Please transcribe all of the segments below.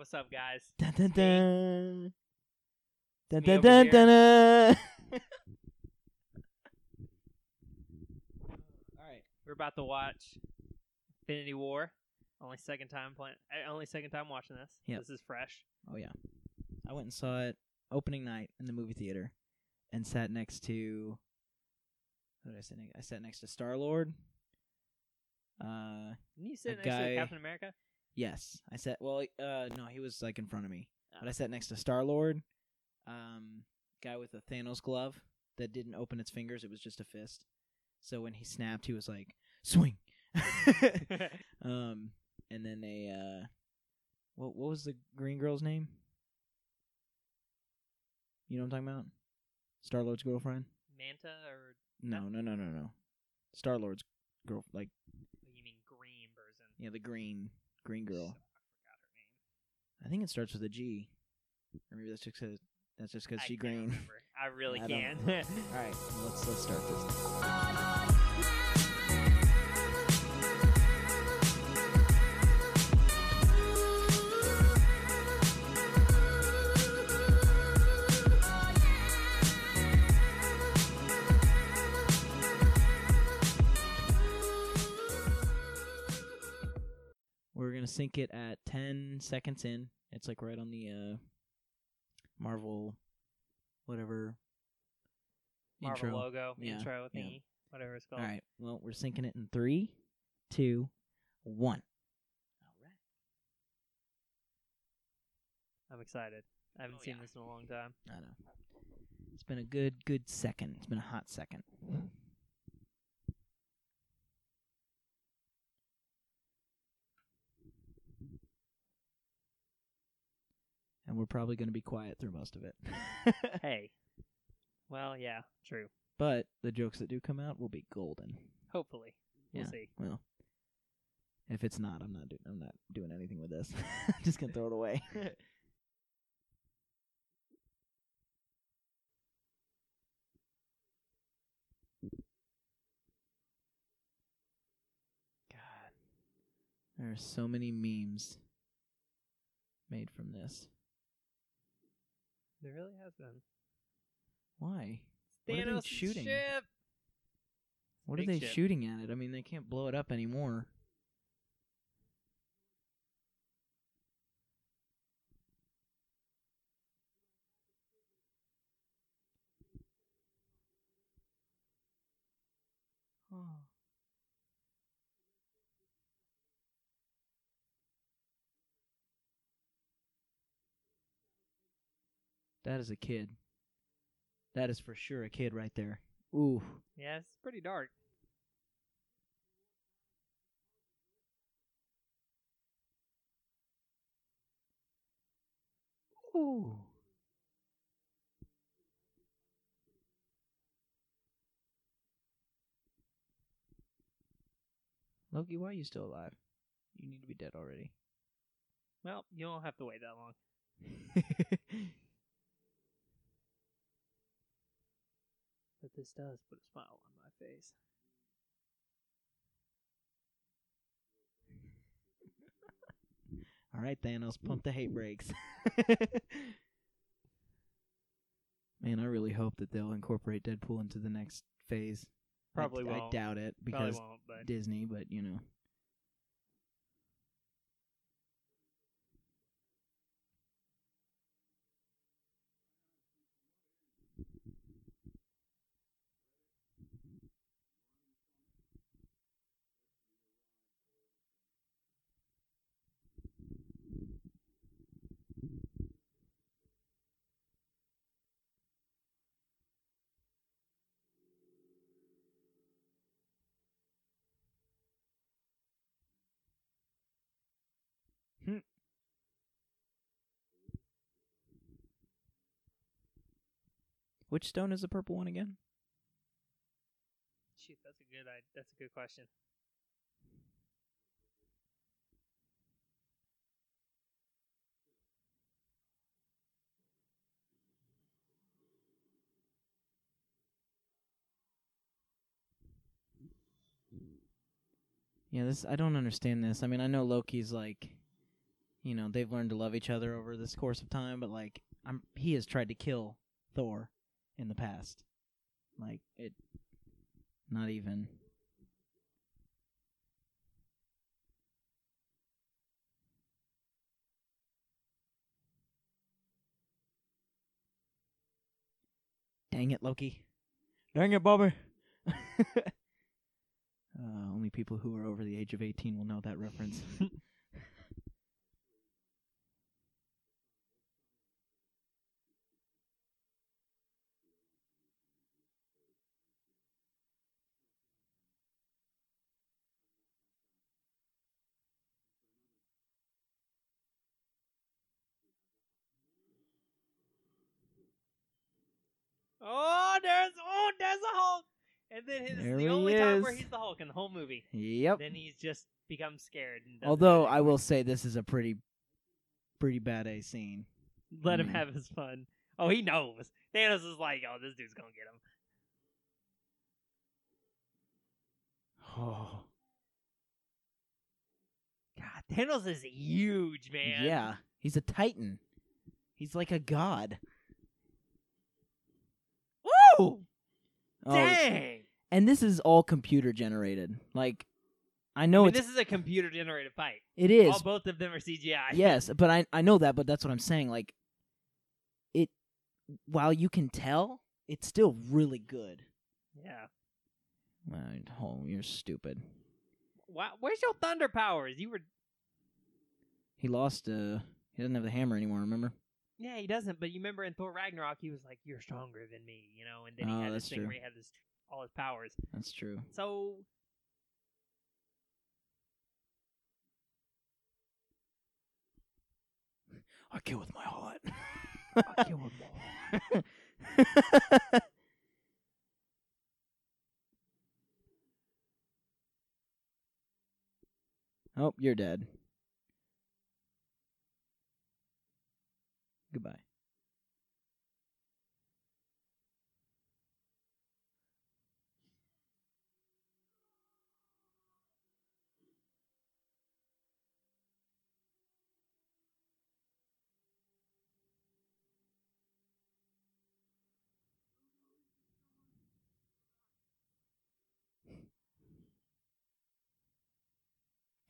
what's up, guys? Dun, dun, dun. Dun, dun, dun, dun, dun. All right. We're about to watch Infinity War. Only second time playing. uh, Only second time watching this. Yep. This is fresh. Oh yeah, I went and saw it opening night in the movie theater, and sat next to. Who did I sit next? I sat next to Star Lord. Uh, Didn't you sit next to Captain America? Yes, I sat. Well, uh, no, he was like in front of me, but I sat next to Star Lord. Um, guy with a Thanos glove that didn't open its fingers; it was just a fist. So when he snapped, he was like, "Swing." um, and then they, uh, what what was the green girl's name? You know what I'm talking about? Star Lord's girlfriend? Manta or No, no, no, no, no. Star Lord's girl, like you mean green person? yeah, the green green girl. I forgot her name. I think it starts with a G, or maybe that's just cause that's just because she green. remember. I really I can't. All right, let's let's start this. Gonna sync it at ten seconds in. It's like right on the uh Marvel, whatever. Marvel intro. logo, Yeah, intro yeah. thingy, whatever it's called. All right. Well, we're syncing it in three, two, one. All right. I'm excited. I haven't Oh, seen yeah. this in a long time. I know. It's been a good, good second. It's been a hot second. And we're probably going to be quiet through most of it. Hey. Well, yeah, true. but the jokes that do come out will be golden. Hopefully, we'll Yeah. see. Well, if it's not, I'm not doing. I'm not doing anything with this. I'm just gonna throw it away. God, there are so many memes made from this. There really has been. Why? What are they Thanos' shooting? ship. What are Big they ship. shooting at it? I mean, they can't blow it up anymore. That is a kid. That is for sure a kid right there. Ooh. Yeah, it's pretty dark. Ooh. Loki, why are you still alive? You need to be dead already. Well, you don't have to wait that long. But this does put a smile on my face. All right, Thanos, pump the hate brakes. Man, I really hope that they'll incorporate Deadpool into the next phase. Probably I, won't. I doubt it because Disney, but you know. Which stone is the purple one again? shoot, that's a good. That's a good question. Yeah, this I don't understand this. I mean, I know Loki's like you know they've learned to love each other over this course of time, but like I'm he has tried to kill Thor in the past. Like it, not even. Dang it, Loki. Dang it, Bobby. uh, only people who are over the age of 18 will know that reference. Oh, there's oh, there's a Hulk. And then this There is the he only time where he's the Hulk in the whole movie. yep. Then he's just becomes scared. And Although I will say this is a pretty, pretty bad A scene. let him Mm. have his fun. Oh, he knows. Thanos is like, oh, this dude's gonna get him. Oh, God, Thanos is huge, man. yeah. He's a titan. He's like a god. Oh, Dang. and this is all computer generated. Like, I know I mean, this is a computer generated fight. it is. All both of them are CGI. yes, but I I know that, but that's what I'm saying. Like, it while you can tell, it's still really good. Yeah. Well, oh, you're stupid. Wow. Where's your thunder powers? You were. He lost. Uh, he doesn't have the hammer anymore. Remember? Yeah, he doesn't. But you remember in Thor Ragnarok, he was like, "You're stronger than me," you know. And then he Oh, had that's this thing true. where he had this all his powers. That's true. So I kill with my heart. I kill him all. oh, you're dead. Goodbye.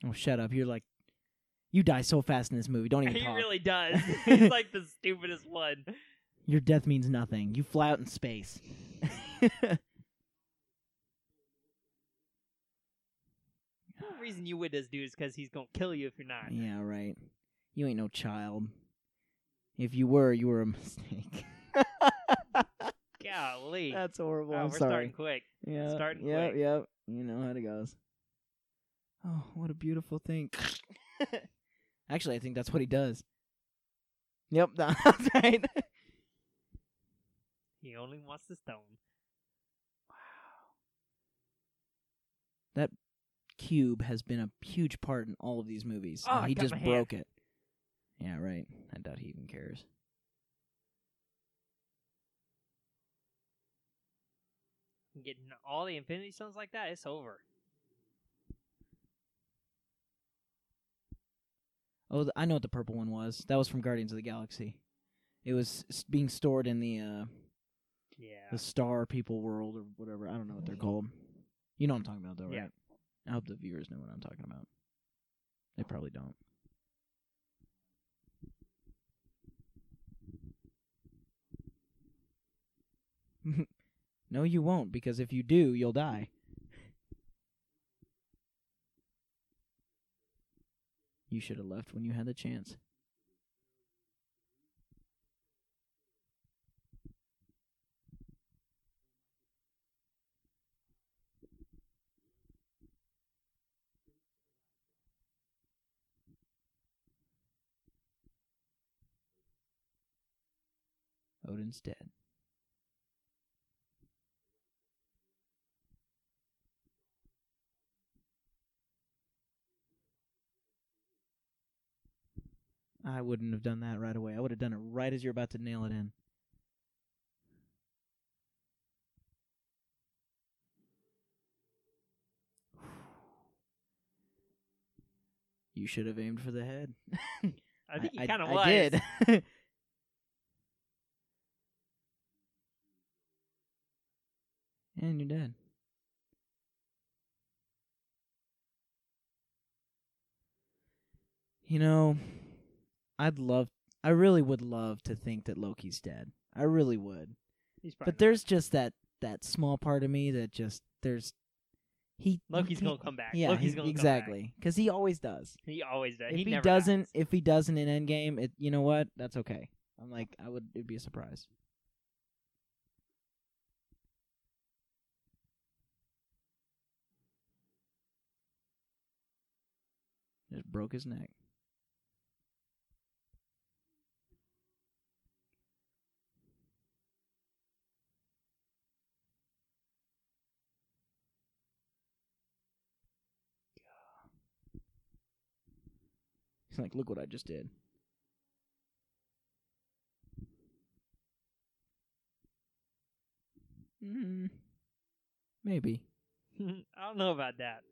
Oh, shut up. You're like, you die so fast in this movie. Don't even he talk. really does. He's like the stupidest one. Your death means nothing. You fly out in space. The only reason you with this dude is because he's gonna kill you if you're not. yeah, right. You ain't no child. If you were, you were a mistake. Golly. That's horrible. Oh, I'm we're sorry. starting quick. Yeah, starting Yep, quick. yep. You know how it goes. Oh, what a beautiful thing. Actually, I think that's what he does. Yep, that's right. He only wants the stone. Wow. That cube has been a huge part in all of these movies. Oh, he just my hand. broke it. Yeah, right. I doubt he even cares. Getting all the Infinity Stones like that, it's over. Oh, I know what the purple one was. That was from Guardians of the Galaxy. It was being stored in the uh, Yeah. the Star People world or whatever. I don't know what they're called. You know what I'm talking about, though, Yeah. right? I hope the viewers know what I'm talking about. They probably don't. no, you won't, because if you do, you'll die. You should have left when you had the chance. Odin's dead. I wouldn't have done that right away. I would have done it right as you're about to nail it in. You should have aimed for the head. I think I, kind of I did. and you're dead. You know, I'd love I really would love to think that Loki's dead. I really would. He's probably But there's just that that small part of me that just there's he. Loki's he gonna come back. Yeah, Loki's gonna exactly because he always does. He always does. If he, he, doesn't, dies. if he doesn't in Endgame, it you know what? That's okay. I'm like I would. It'd be a surprise. Just broke his neck. Like, look what I just did. Mm, maybe. I don't know about that.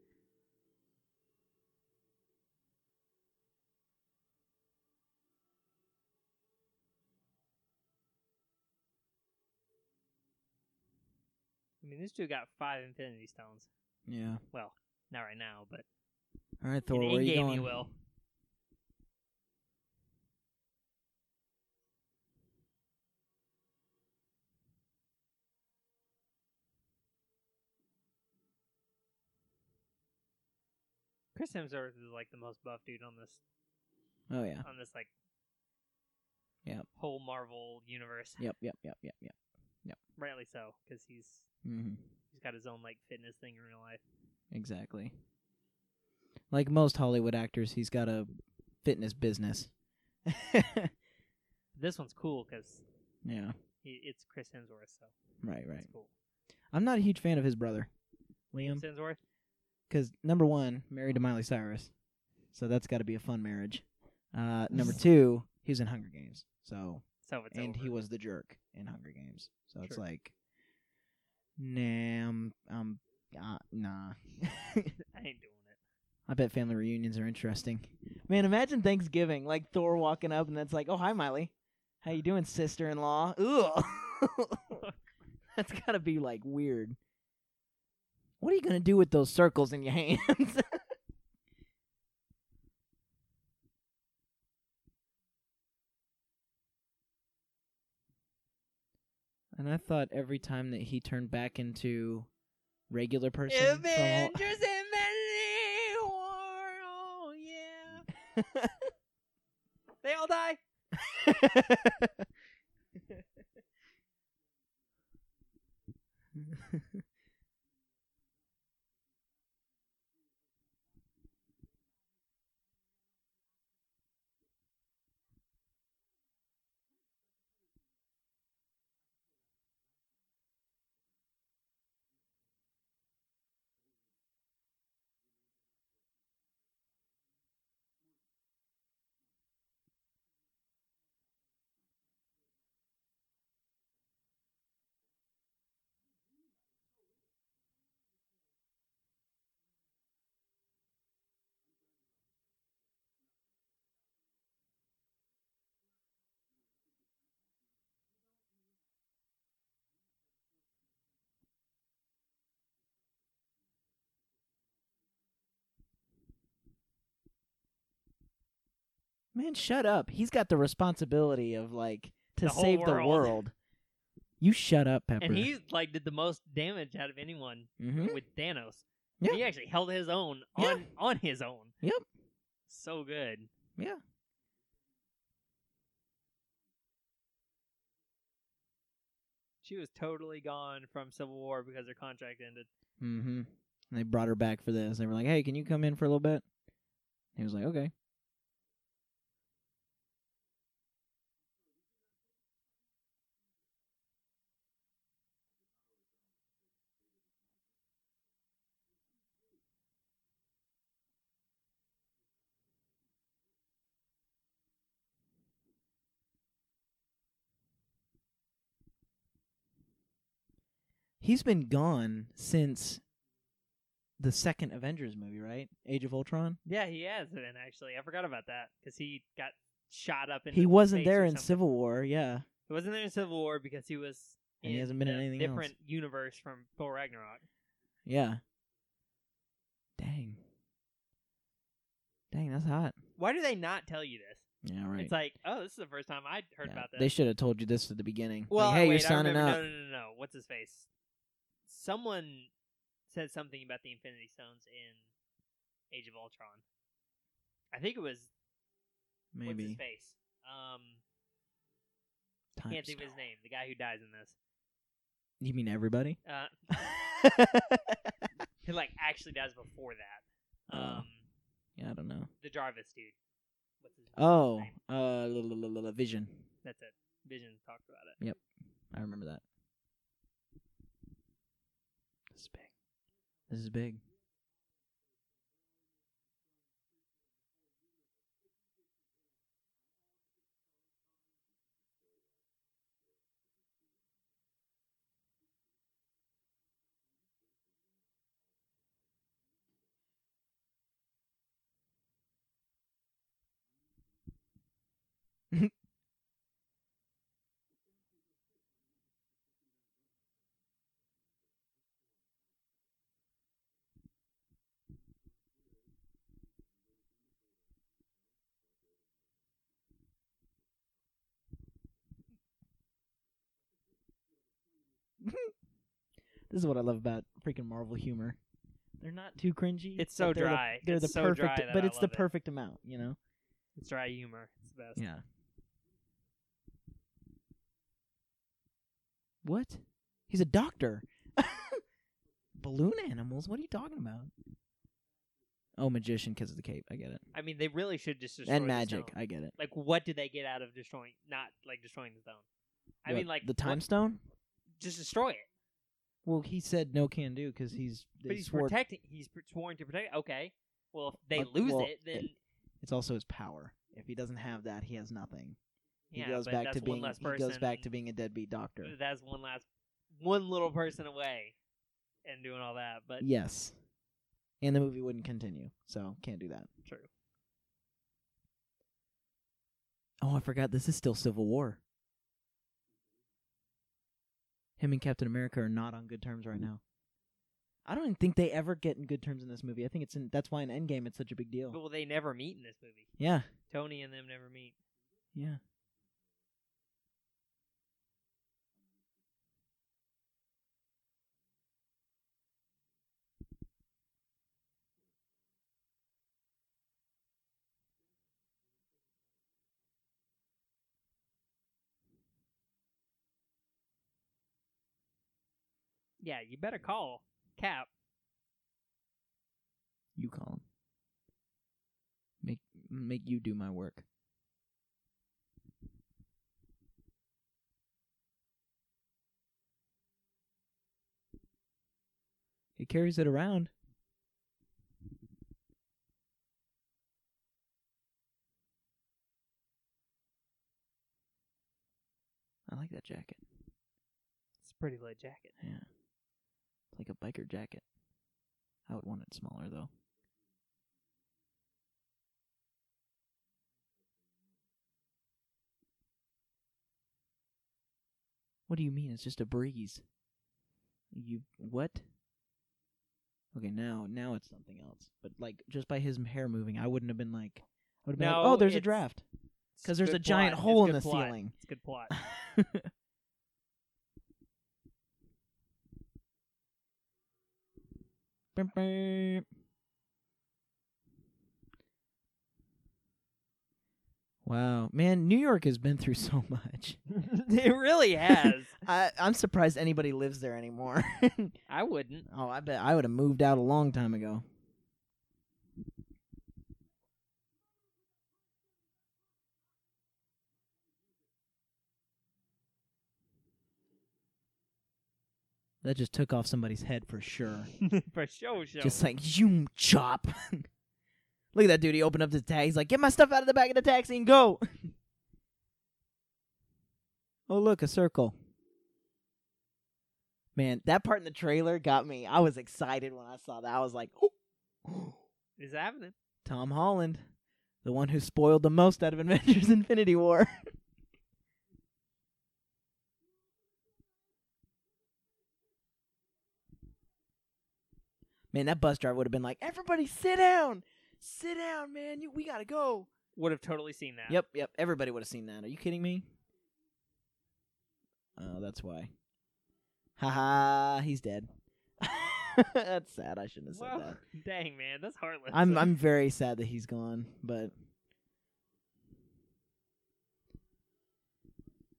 I mean, this dude got five Infinity Stones. Yeah. Well, not right now, but All right, in Thor, where are you going? he will. Chris Hemsworth is like the most buff dude on this Oh yeah. on this like Yep. whole Marvel universe. Yep. Yep. Yep. Yep. Yep. Yep. Rightly so, because he's hmm he's got his own like fitness thing in real life. Exactly. Like most Hollywood actors, he's got a fitness business. This one's cool because yeah. it's Chris Hemsworth, so Right. Right. it's cool. I'm not a huge fan of his brother, Liam, Hemsworth. Because number one, married to Miley Cyrus, so that's got to be a fun marriage. Uh, number two, he was in Hunger Games, so So it's and over. he was the jerk in Hunger Games, so it's like, nah, I'm, I'm uh, nah. I ain't doing it. I bet family reunions are interesting. Man, imagine Thanksgiving, like Thor walking up and that's like, "Oh, hi, Miley. How you doing, sister-in-law?" Ugh. that's got to be like weird. What are you gonna do with those circles in your hands? and I thought every time that he turned back into regular person, from all- Avengers Infinity War. Oh yeah. They all die. Man, shut up. He's got the responsibility of like to The save the world. world. You shut up, Pepper. And he like did the most damage out of anyone Mhm. with Thanos. Yeah. He actually held his own Yeah. on on his own. Yep. So good. Yeah. She was totally gone from Civil War because her contract ended. Mm-hmm. And they brought her back for this. They were like, "Hey, can you come in for a little bit?" He was like, "Okay." He's been gone since the second Avengers movie, right? Age of Ultron. Yeah, he has been actually. I forgot about that because he got shot up. in He wasn't there in something. Civil War. Yeah. He wasn't there in Civil War because he was. And he hasn't been in a anything else. different universe from Thor Ragnarok. Yeah. Dang. Dang, that's hot. Why do they not tell you this? Yeah, right. It's like, oh, this is the first time I'd heard Yeah, about this. They should have told you this at the beginning. Well, like, hey, wait, you're signing I up. No, no, no, no. What's his face? Someone said something about the Infinity Stones in Age of Ultron. I think it was what's his Maybe. face. Um, Time can't think of his name. The guy who dies in this. You mean everybody? Uh, he like actually dies before that. Oh. Um, yeah, I don't know. the Jarvis dude. What's his Oh, uh, la- la- la- Vision. That's it. Vision talked about it. Yep, I remember that. This is big. This is big. This is what I love about freaking Marvel humor. They're not too cringy. It's but so they're the- dry. they're It's the so perfect, dry that but I it's the love it. perfect amount. You know. It's dry humor. It's the best. Yeah. What? He's a doctor. Balloon animals? What are you talking about? Oh, magician because of the cape. I get it. I mean, they really should just destroy and the magic. stone. I get it. Like, what do they get out of destroying? Not like destroying the stone. I What, mean, like the what- time stone. Just destroy it. Well, he said no can do because he's. But he's swore- protecting. He's pr- sworn to protect. Okay. Well, if they But- lose well, it, then it- It's also his power. If he doesn't have that, he has nothing. He yeah, goes but back that's to being. one less He person. goes back to being a deadbeat doctor. That's one last, one little person away, and doing all that. But Yes. And the movie wouldn't continue, so can't do that. true. Oh, I forgot. This is still Civil War. Him and Captain America are not on good terms right mm. now. I don't even think they ever get in good terms in this movie. I think it's in. That's why in Endgame it's such a big deal. But well, they never meet in this movie. Yeah, Tony and them never meet. yeah. Yeah, you better call Cap. You call him. Make make you do my work. He carries it around. I like that jacket. It's a pretty light jacket. Yeah. Like a biker jacket. I would want it smaller though. What do you mean? It's just a breeze. You what? Okay, now now it's something else. But like just by his hair moving, I wouldn't have been like I would have been like, "Oh, there's a draft." because there's a giant plot. hole It's in the plot. ceiling. It's good plot. Bum, bum. Wow, man, New York has been through so much. it really has. I, I'm surprised anybody lives there anymore. I wouldn't. oh, I bet I would have moved out a long time ago. That just took off somebody's head for sure. For sure, sure. Just like zoom chop. Look at that dude. He opened up the tag. He's like, "Get my stuff out of the back of the taxi and go." oh, look, a circle. Man, that part in the trailer got me. I was excited when I saw that. I was like, oh. It's happening. Tom Holland, the one who spoiled the most out of Avengers Infinity War. Man, that bus driver would have been like, "Everybody sit down. Sit down, man. You, we got to go." Would have totally seen that. Yep, yep. Everybody would have seen that. Are you kidding me? Oh, that's why. Haha, he's dead. that's sad. I shouldn't have said Well, that. dang man, that's heartless. I'm I'm very sad that he's gone, but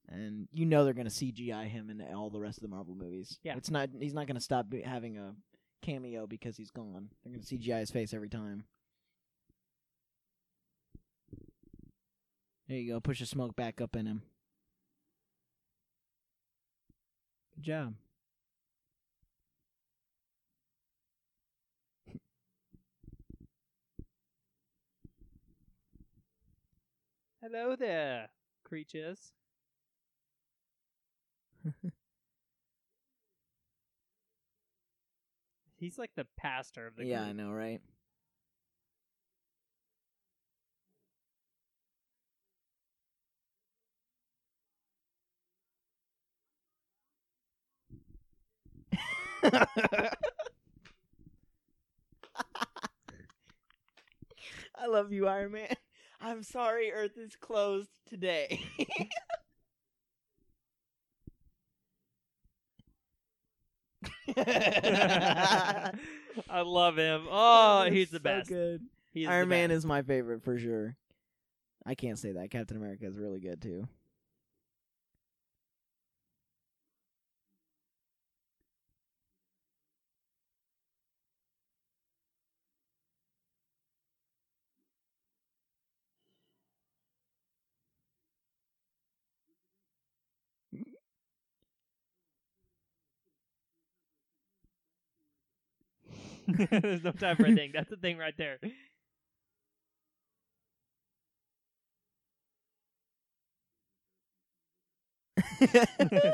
and you know they're gonna CGI him in all the rest of the Marvel movies. Yeah. it's not. He's not gonna stop having a cameo because he's gone. They're gonna CGI his face every time. There you go. Push the smoke back up in him. Good job. Hello there, creatures. He's like the pastor of the game. yeah, I know, right? I love you, Iron Man. I'm sorry Earth is closed today. I love him. Oh, he's the so best. Good. He is Iron Man best. is my favorite for sure. I can't say that. Captain America is really good too. There's no time for a thing. That's the thing right there.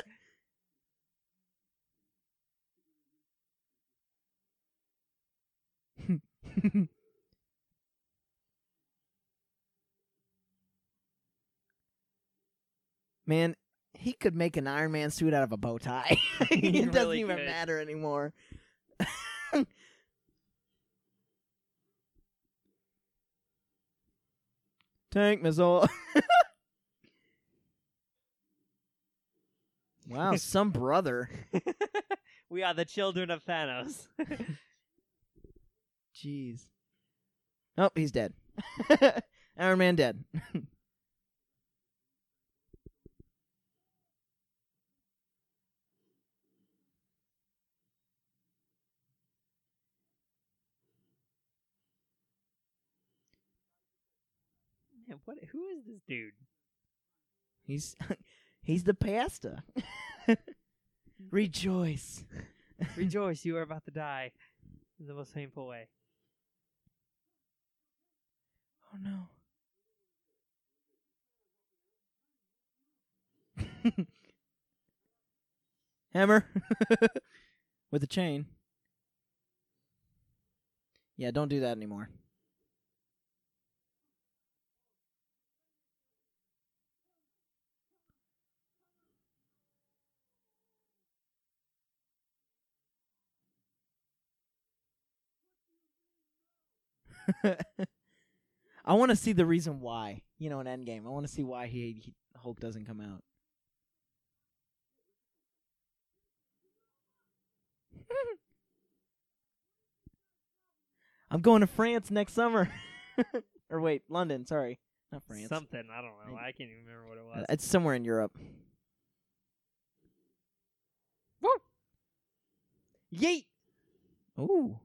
Man, he could make an Iron Man suit out of a bow tie. He it doesn't really even could. matter anymore. Tank missile. wow, some brother. we are the children of Thanos. Jeez. Oh, he's dead. Iron Man dead. Man, what? Who is this dude? He's he's the pasta. Rejoice. Rejoice, you are about to die in the most painful way. Oh no. Hammer with a chain. Yeah, don't do that anymore. I want to see the reason why. You know, in Endgame, I want to see why he, he Hulk doesn't come out. I'm going to France next summer. or wait, London. Sorry, not France. Something I don't know. I- can't even remember what it Uh, was. It's somewhere in Europe. Woo! Yeet. Ooh.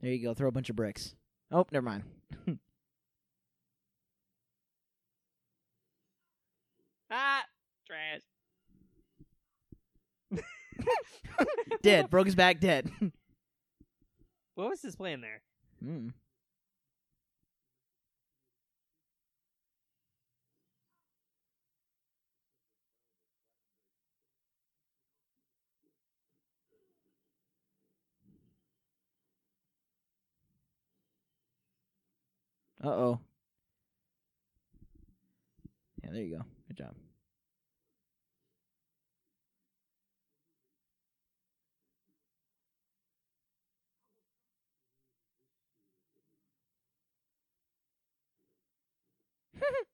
There you go. Throw a bunch of bricks. Oh, never mind. Ah, trash. dead. Broke his back. Dead. What was his plan there? mm. Uh oh. Yeah, there you go. Good job.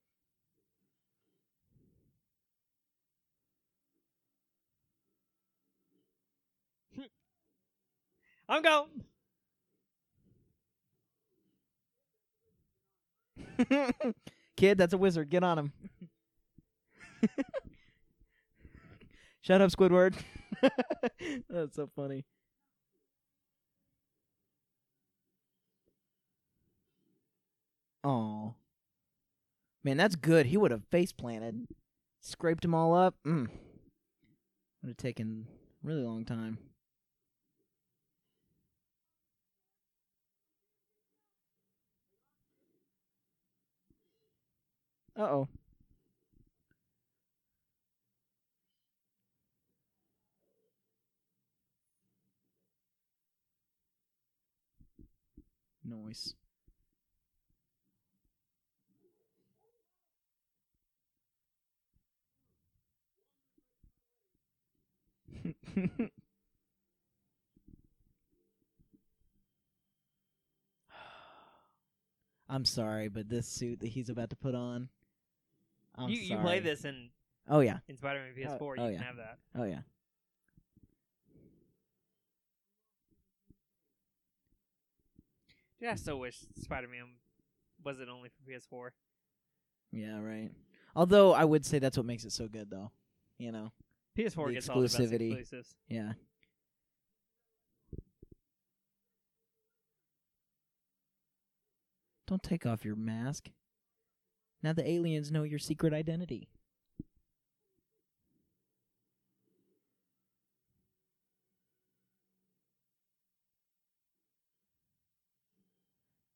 I'm going. Kid, that's a wizard. Get on him. Shut up, Squidward. that's so funny. Oh. Man, that's good. He would have face planted. Scraped them all up. Mm. Would have taken really long time. Uh oh. Noise. I'm sorry, but this suit that he's about to put on. I'm you you sorry. play this in Oh yeah. in Spider-Man PS4. Oh, you oh, can yeah. have that. Oh yeah. Dude, I still wish Spider-Man wasn't only for PS4. Yeah, right. Although I would say that's what makes it so good though. You know. PS4 The gets all the best exclusivity. exclusives. Yeah. Don't take off your mask. Now the aliens know your secret identity.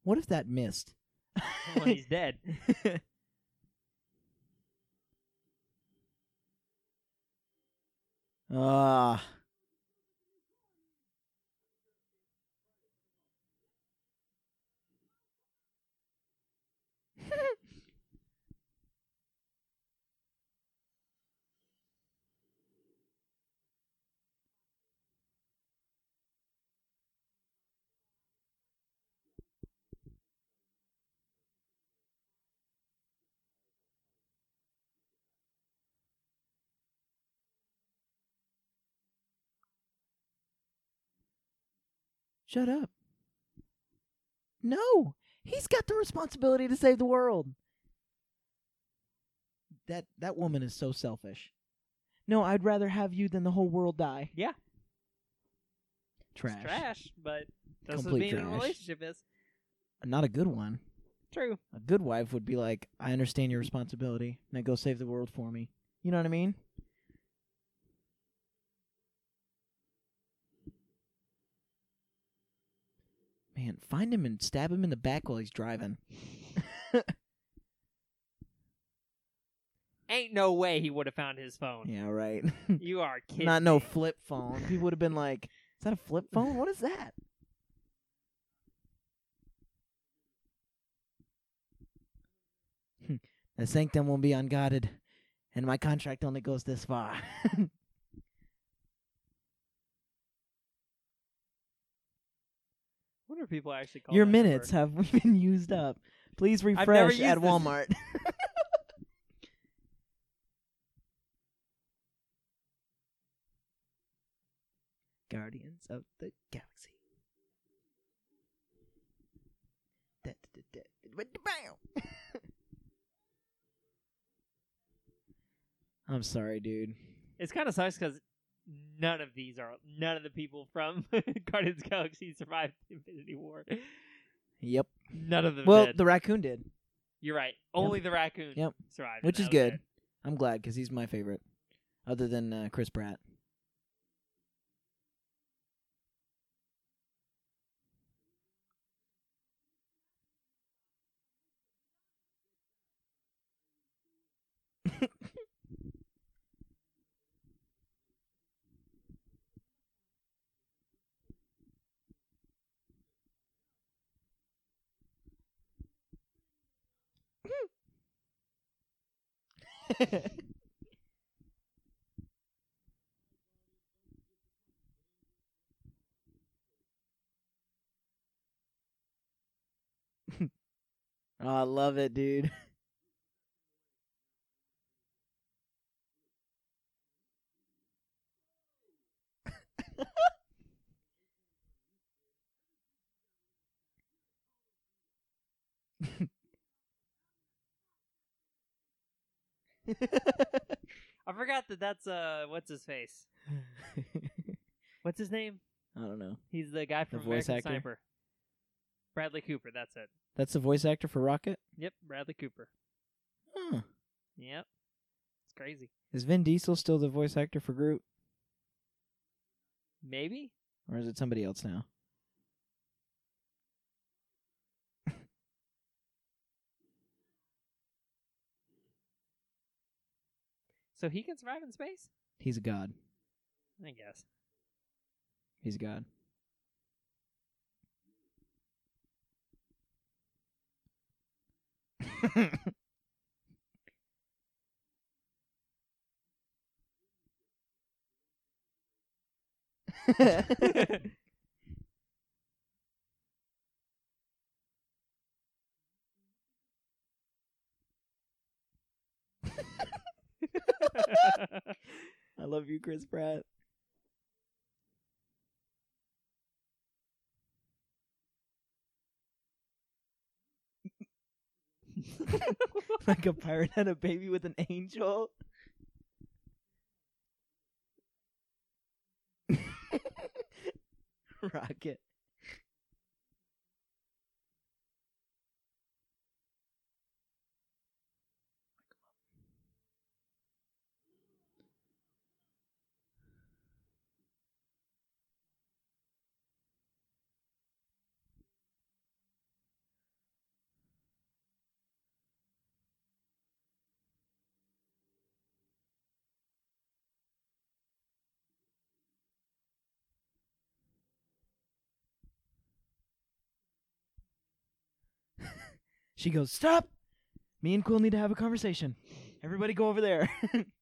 What if that missed? well, he's dead. Ah. Shut up. No, he's got the responsibility to save the world. That that woman is so selfish. No, I'd rather have you than the whole world die. Yeah. Trash. It's trash, but that's what Complete being in a relationship is. Not a good one. True. A good wife would be like, I understand your responsibility. Now go save the world for me. You know what I mean? Man, find him and stab him in the back while he's driving. Ain't no way he would have found his phone. Yeah, right. You are kidding. Not no me. flip phone. People would have been like, "Is that a flip phone? What is that?" the sanctum will be unguarded, and my contract only goes this far. Wonder if people actually call Your that minutes number. have been used up. Please refresh at this. Walmart. Guardians of the Galaxy. Da- da- da-. I'm sorry, dude. It's kind of sucks because none of these are none of the people from Guardians Galaxy survived the Infinity War. Yep. None of them. Well, did. the raccoon did, You're right. Only the raccoon Yep. survived, which is good. I'm glad because he's my favorite, other than uh, Chris Pratt. oh, I love it, dude. I forgot that that's uh what's his face? What's his name? I don't know. He's the guy from the voice American actor? Sniper. Bradley Cooper, that's it. That's the voice actor for Rocket. Yep, Bradley Cooper. Huh. Yep. It's crazy. Is Vin Diesel still the voice actor for Groot, Maybe? or is it somebody else now? So he can survive in space? He's a god. I guess. He's a god. I love you, Chris Pratt. like a pirate had a baby with an angel. Rocket. She goes, Stop! Me and Quill need to have a conversation. Everybody go over there.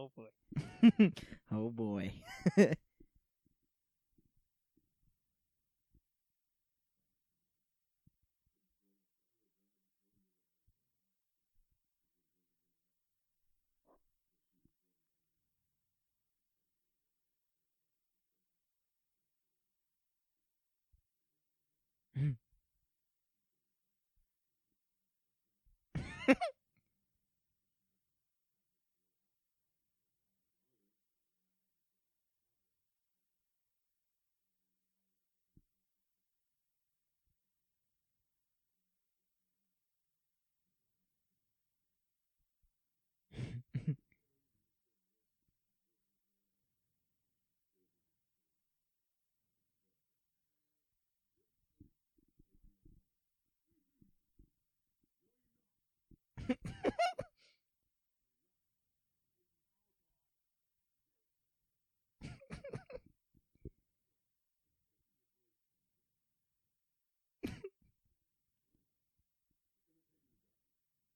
oh boy. oh boy.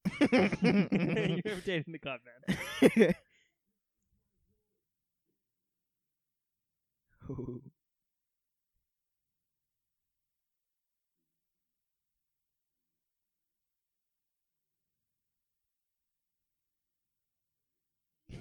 You're imitating the cloud man.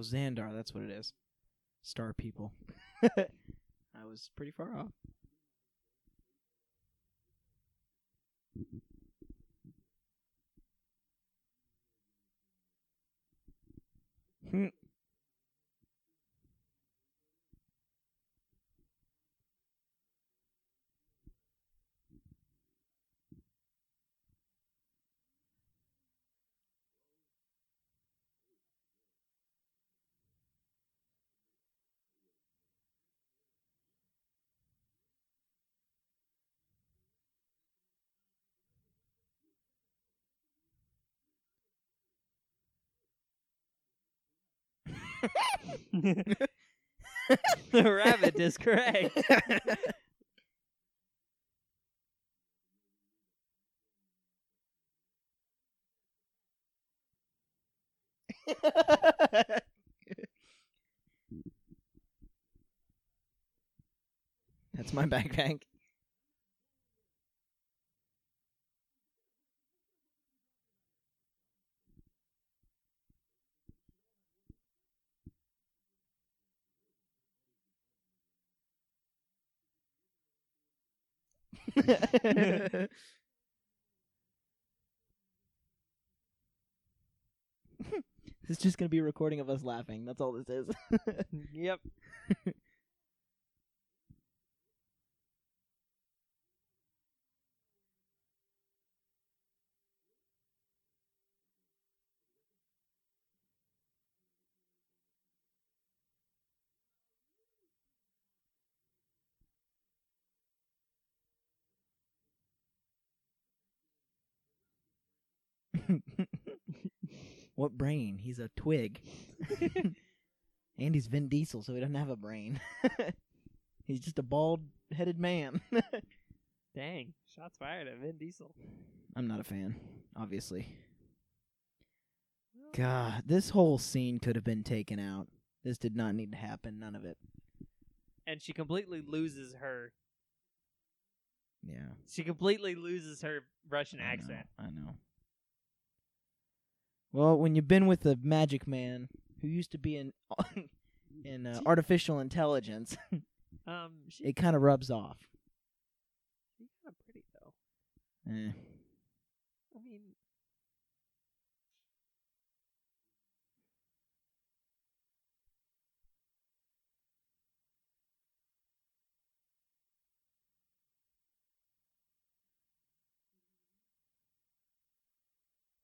Oh, Xandar, that's what it is. Star people. I was pretty far off. Hmm. the rabbit is correct. That's my backpack. this is just gonna be a recording of us laughing. That's all this is. yep. what brain? He's a twig. and he's Vin Diesel, so he doesn't have a brain. he's just a bald headed man. Dang. Shots fired at Vin Diesel. I'm not a fan, obviously. God, this whole scene could have been taken out. This did not need to happen. None of it. And she completely loses her. Yeah. She completely loses her Russian I accent. Know, I know. Well, when you've been with a magic man who used to be in in uh, artificial intelligence, um, she, it kind of rubs off. She's kind of pretty though. Eh. I mean,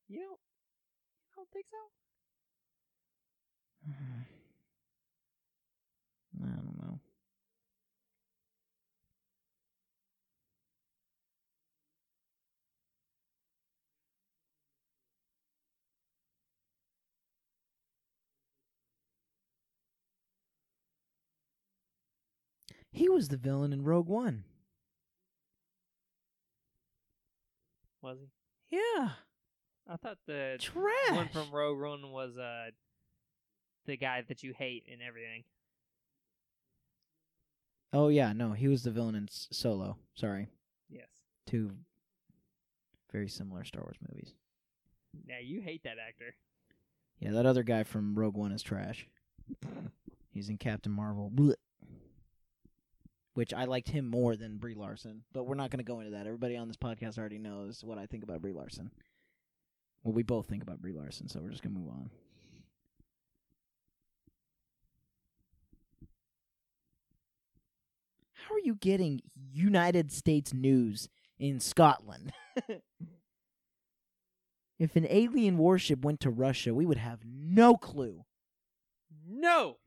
you don't think so? I don't know. He was the villain in Rogue One. Was he? Yeah. I thought the Trash. one from Rogue One was uh the guy that you hate and everything. Oh yeah, no, he was the villain in S- Solo. Sorry, Yes. two very similar Star Wars movies. Yeah, you hate that actor. Yeah, that other guy from Rogue One is trash. He's in Captain Marvel, Blech. which I liked him more than Brie Larson. But we're not going to go into that. Everybody on this podcast already knows what I think about Brie Larson. Well, we both think about Brie Larson, so we're just to move on. How are you getting United States news in Scotland? if an alien warship went to Russia, we would have no clue. No.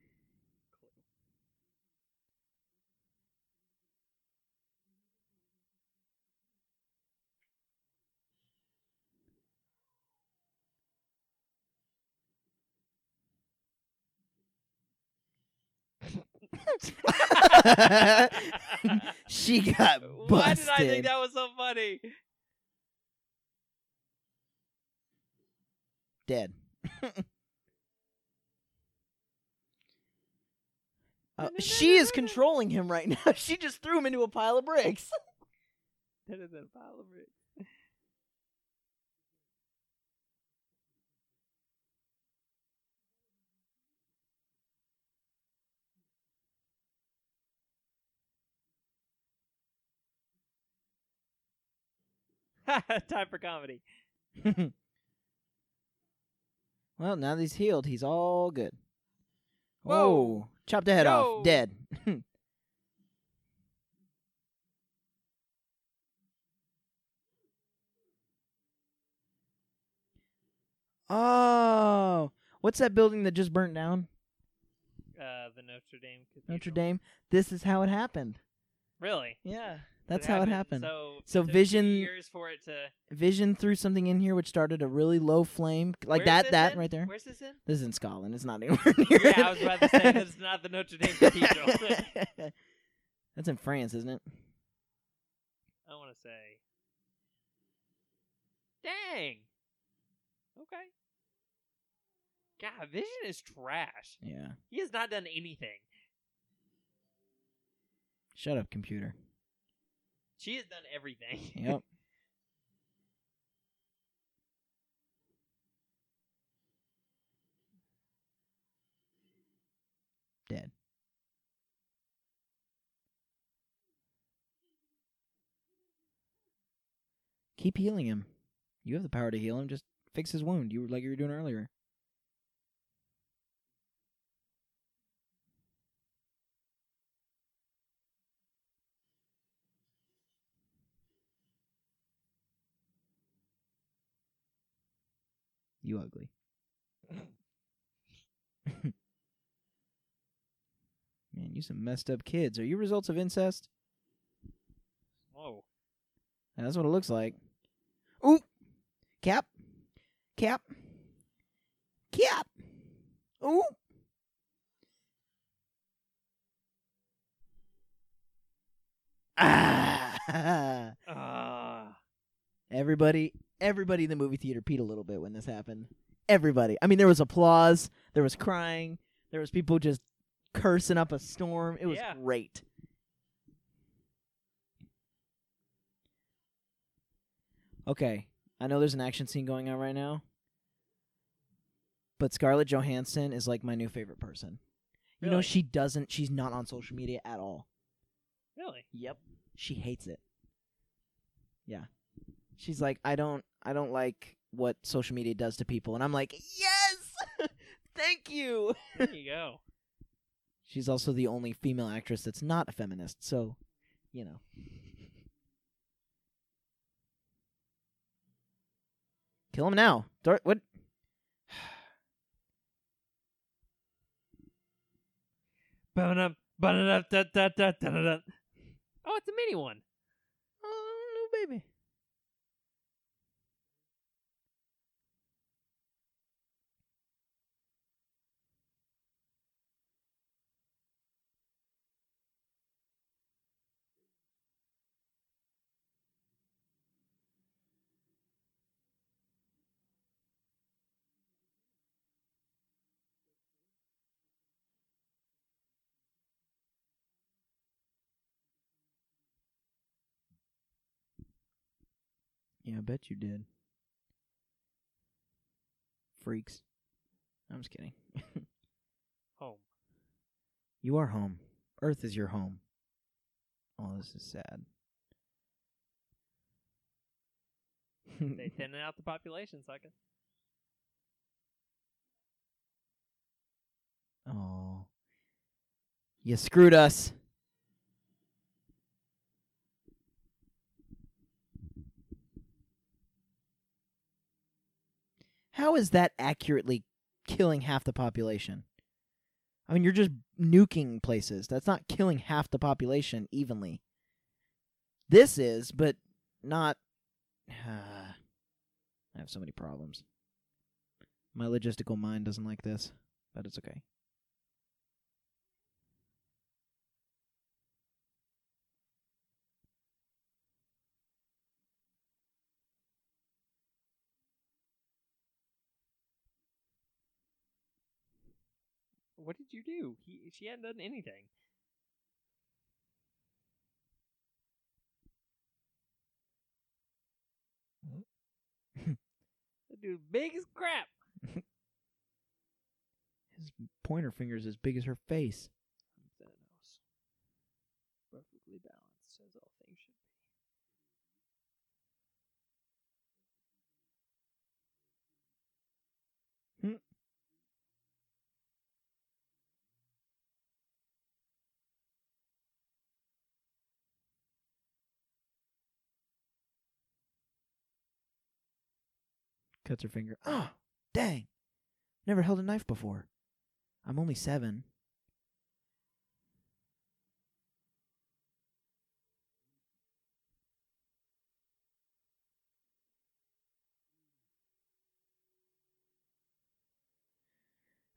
she got busted. Why did I think that was so funny? Dead. Uh, she is controlling him right now. She just threw him into a pile of bricks. That is a pile of bricks. Time for comedy. well, now that he's healed, he's all good. Whoa. Oh, chopped the head Yo. off, dead. oh, what's that building that just burnt down? Uh, the Notre Dame. Cathedral. Notre Dame. This is how it happened. Really? Yeah, that's how it happened. So, So it Vision- it to. Vision threw something in here which started a really low flame, like Where's that. That in? right there. Where's this in? This is in Scotland. It's not anywhere near. Yeah, I was about to say that's not the Notre Dame Cathedral. That's in France, isn't it? I want to say. Dang. Okay. God, Vision is trash. Yeah. He has not done anything. Shut up, computer. She has done everything. Yep. Dead. Keep healing him. You have the power to heal him. Just fix his wound. You like you were doing earlier. You ugly. Man, you some messed up kids. Are you results of incest? Whoa. That's what it looks like. Ooh, cap, cap, cap. Ooh. Ah. Ah. Everybody, everybody in the movie theater peed a little bit when this happened. Everybody. I mean, there was applause. There was crying. There was people just cursing up a storm. It was Yeah. great. Okay, I know there's an action scene going on right now, but Scarlett Johansson is like my new favorite person. You know, Really? she doesn't. She's not on social media at all. Really? Yep. She hates it. Yeah. She's like, I don't I don't like what social media does to people. And I'm like, Yes Thank you. There you go. She's also the only female actress that's not a feminist, so you know. Kill him now. What. Oh, it's a mini one. Oh baby. Yeah, I bet you did. Freaks. I'm just kidding. Home. You are home. Earth is your home. Oh, this is sad. They thinning out the population, sucker. oh. You screwed us. How is that accurately killing half the population? I mean, you're just nuking places. That's not killing half the population evenly. This is, but not. I have so many problems. My logistical mind doesn't like this, but it's okay. What did you do? He, she hadn't done anything. that dude big as crap. His pointer finger is as big as her face. Thanos. Perfectly balanced as all things should be. Cuts her finger. Oh, dang. Never held a knife before. I'm only seven.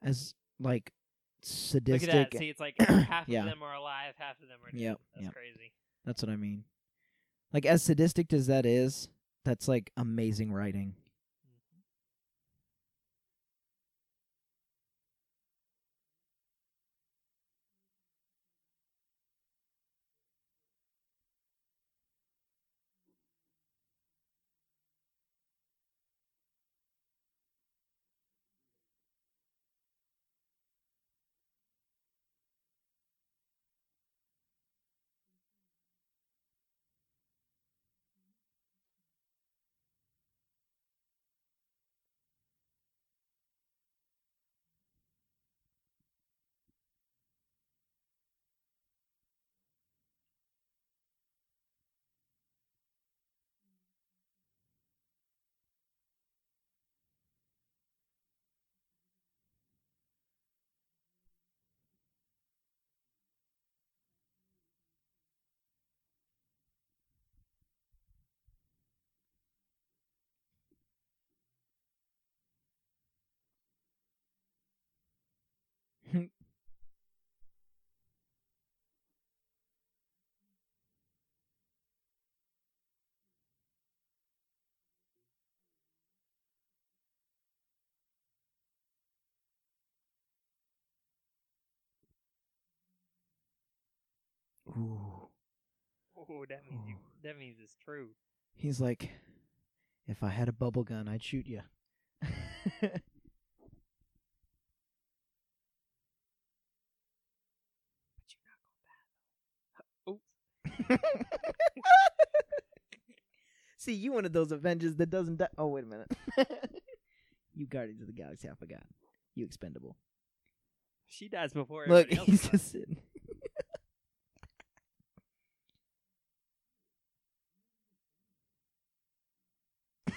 As like sadistic. Look at that. See, it's like half Yeah. of them are alive, half of them are dead. Yep, That's yep. crazy. That's what I mean. Like as sadistic as that is, that's like amazing writing. Ooh. Oh, that means you. That means it's true. He's like, if I had a bubble gun, I'd shoot you. Oops. See, you one of those Avengers that doesn't die. Oh, wait a minute. you Guardians of the Galaxy, I forgot. You expendable. She dies before Look, he's does. just sitting.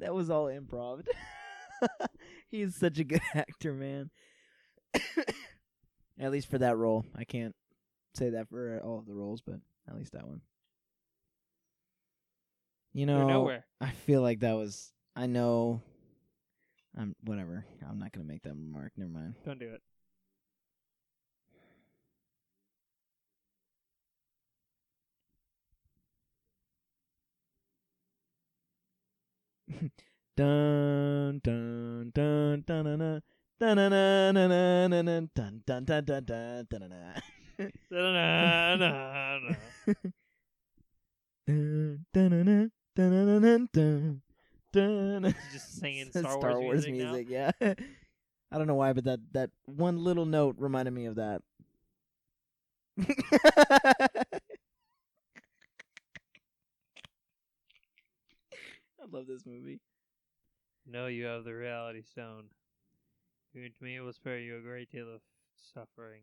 that was all improv. He's such a good actor, man. at least for that role. I can't say that for all of the roles, but at least that one. You know. I feel like that was. I know. I'm whatever. I'm not gonna make that remark. Never mind. Don't do it. dun dun dun dun dun dun just singing Star, Star Wars, Wars music, music yeah. I don't know why, but that that one little note reminded me of that. I love this movie. No, you have the reality stone. Me, it will spare you a great deal of suffering.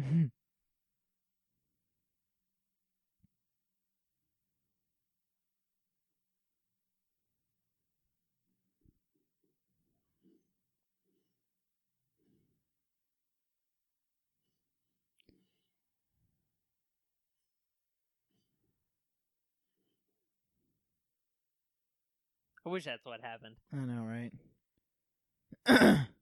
Mm-hmm. I wish that's what happened. I know, right?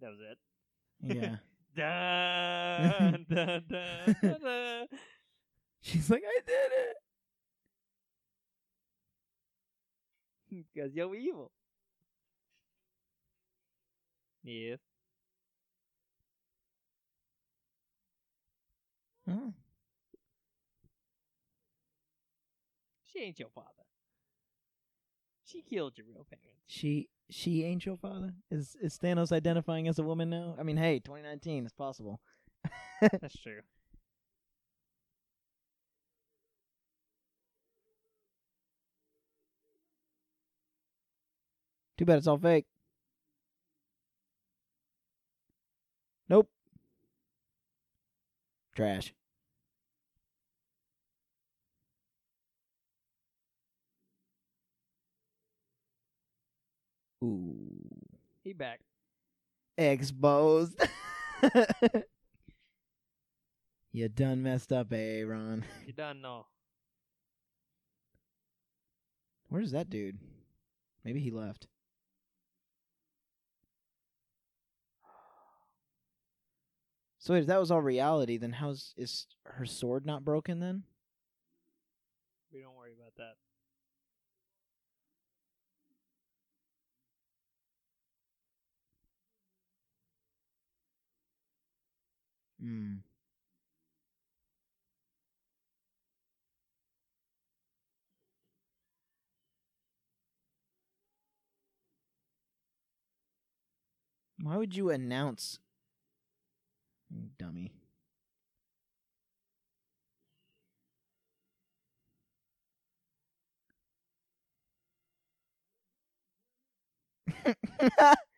That was it. yeah. Dun, dun, dun. She's like, I did it. Because you're evil. Yes. Oh. She ain't your father. She killed your real parents. She she ain't your father? Is is Thanos identifying as a woman now? I mean, hey, 2019, it's possible. That's true. Too bad it's all fake. Nope. Trash. Ooh. He back. Exposed. you done messed up, Aaron. You done no. Where's that dude? Maybe he left. So if that was all reality, then how's is her sword not broken then? We don't worry about that. Hmm. Why would you announce? Dummy.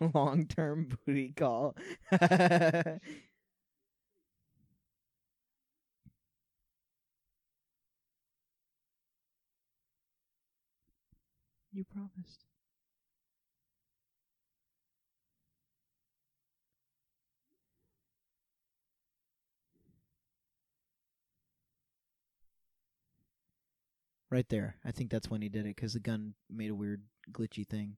Long term booty call. you promised. Right there. I think that's when he did it because the gun made a weird glitchy thing.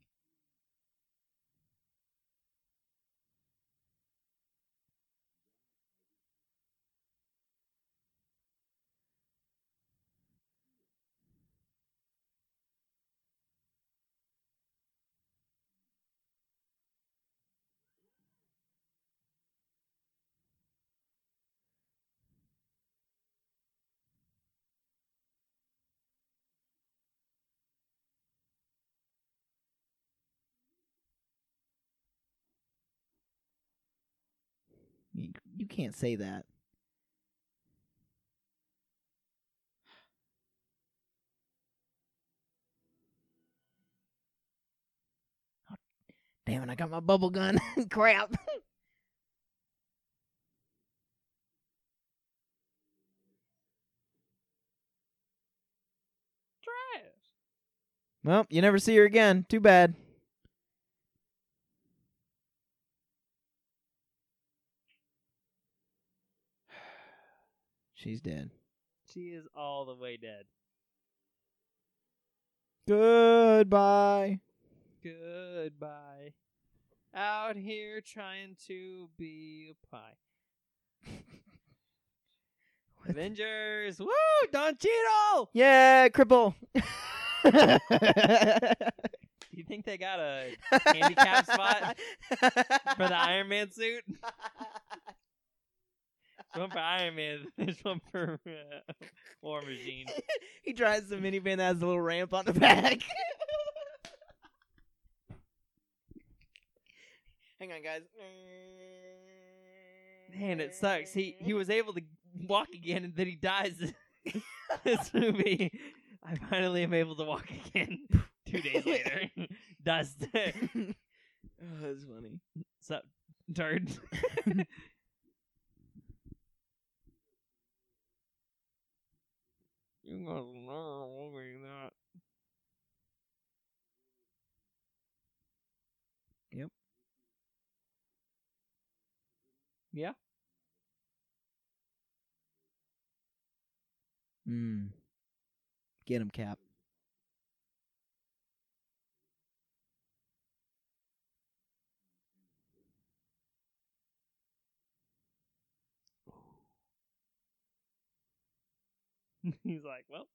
You, you can't say that. Oh, damn it, I got my bubble gun. Crap. Trash. Well, you never see her again. Too bad. She's dead. She is all the way dead. Goodbye. Goodbye. Out here trying to be a pie. Avengers! Woo! Don Cheadle! Yeah, cripple. Do you think they got a handicap spot for the Iron Man suit? one for Iron Man. There's one for uh, War Machine. he drives the minivan that has a little ramp on the back. Hang on, guys. Man, it sucks. He he was able to walk again, and then he dies. this movie, I finally am able to walk again. Two days later, dust. oh, that's funny. Sup, turd? You guys know that. Yep. Yeah. Mm. Get him, Cap. He's like, well,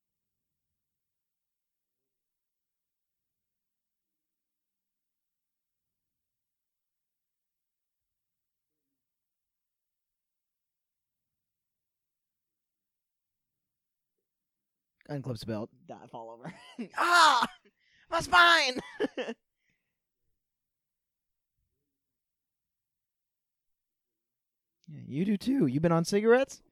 Unclips the belt. Die, fall over. ah! My spine! yeah, you do too. You've been on cigarettes?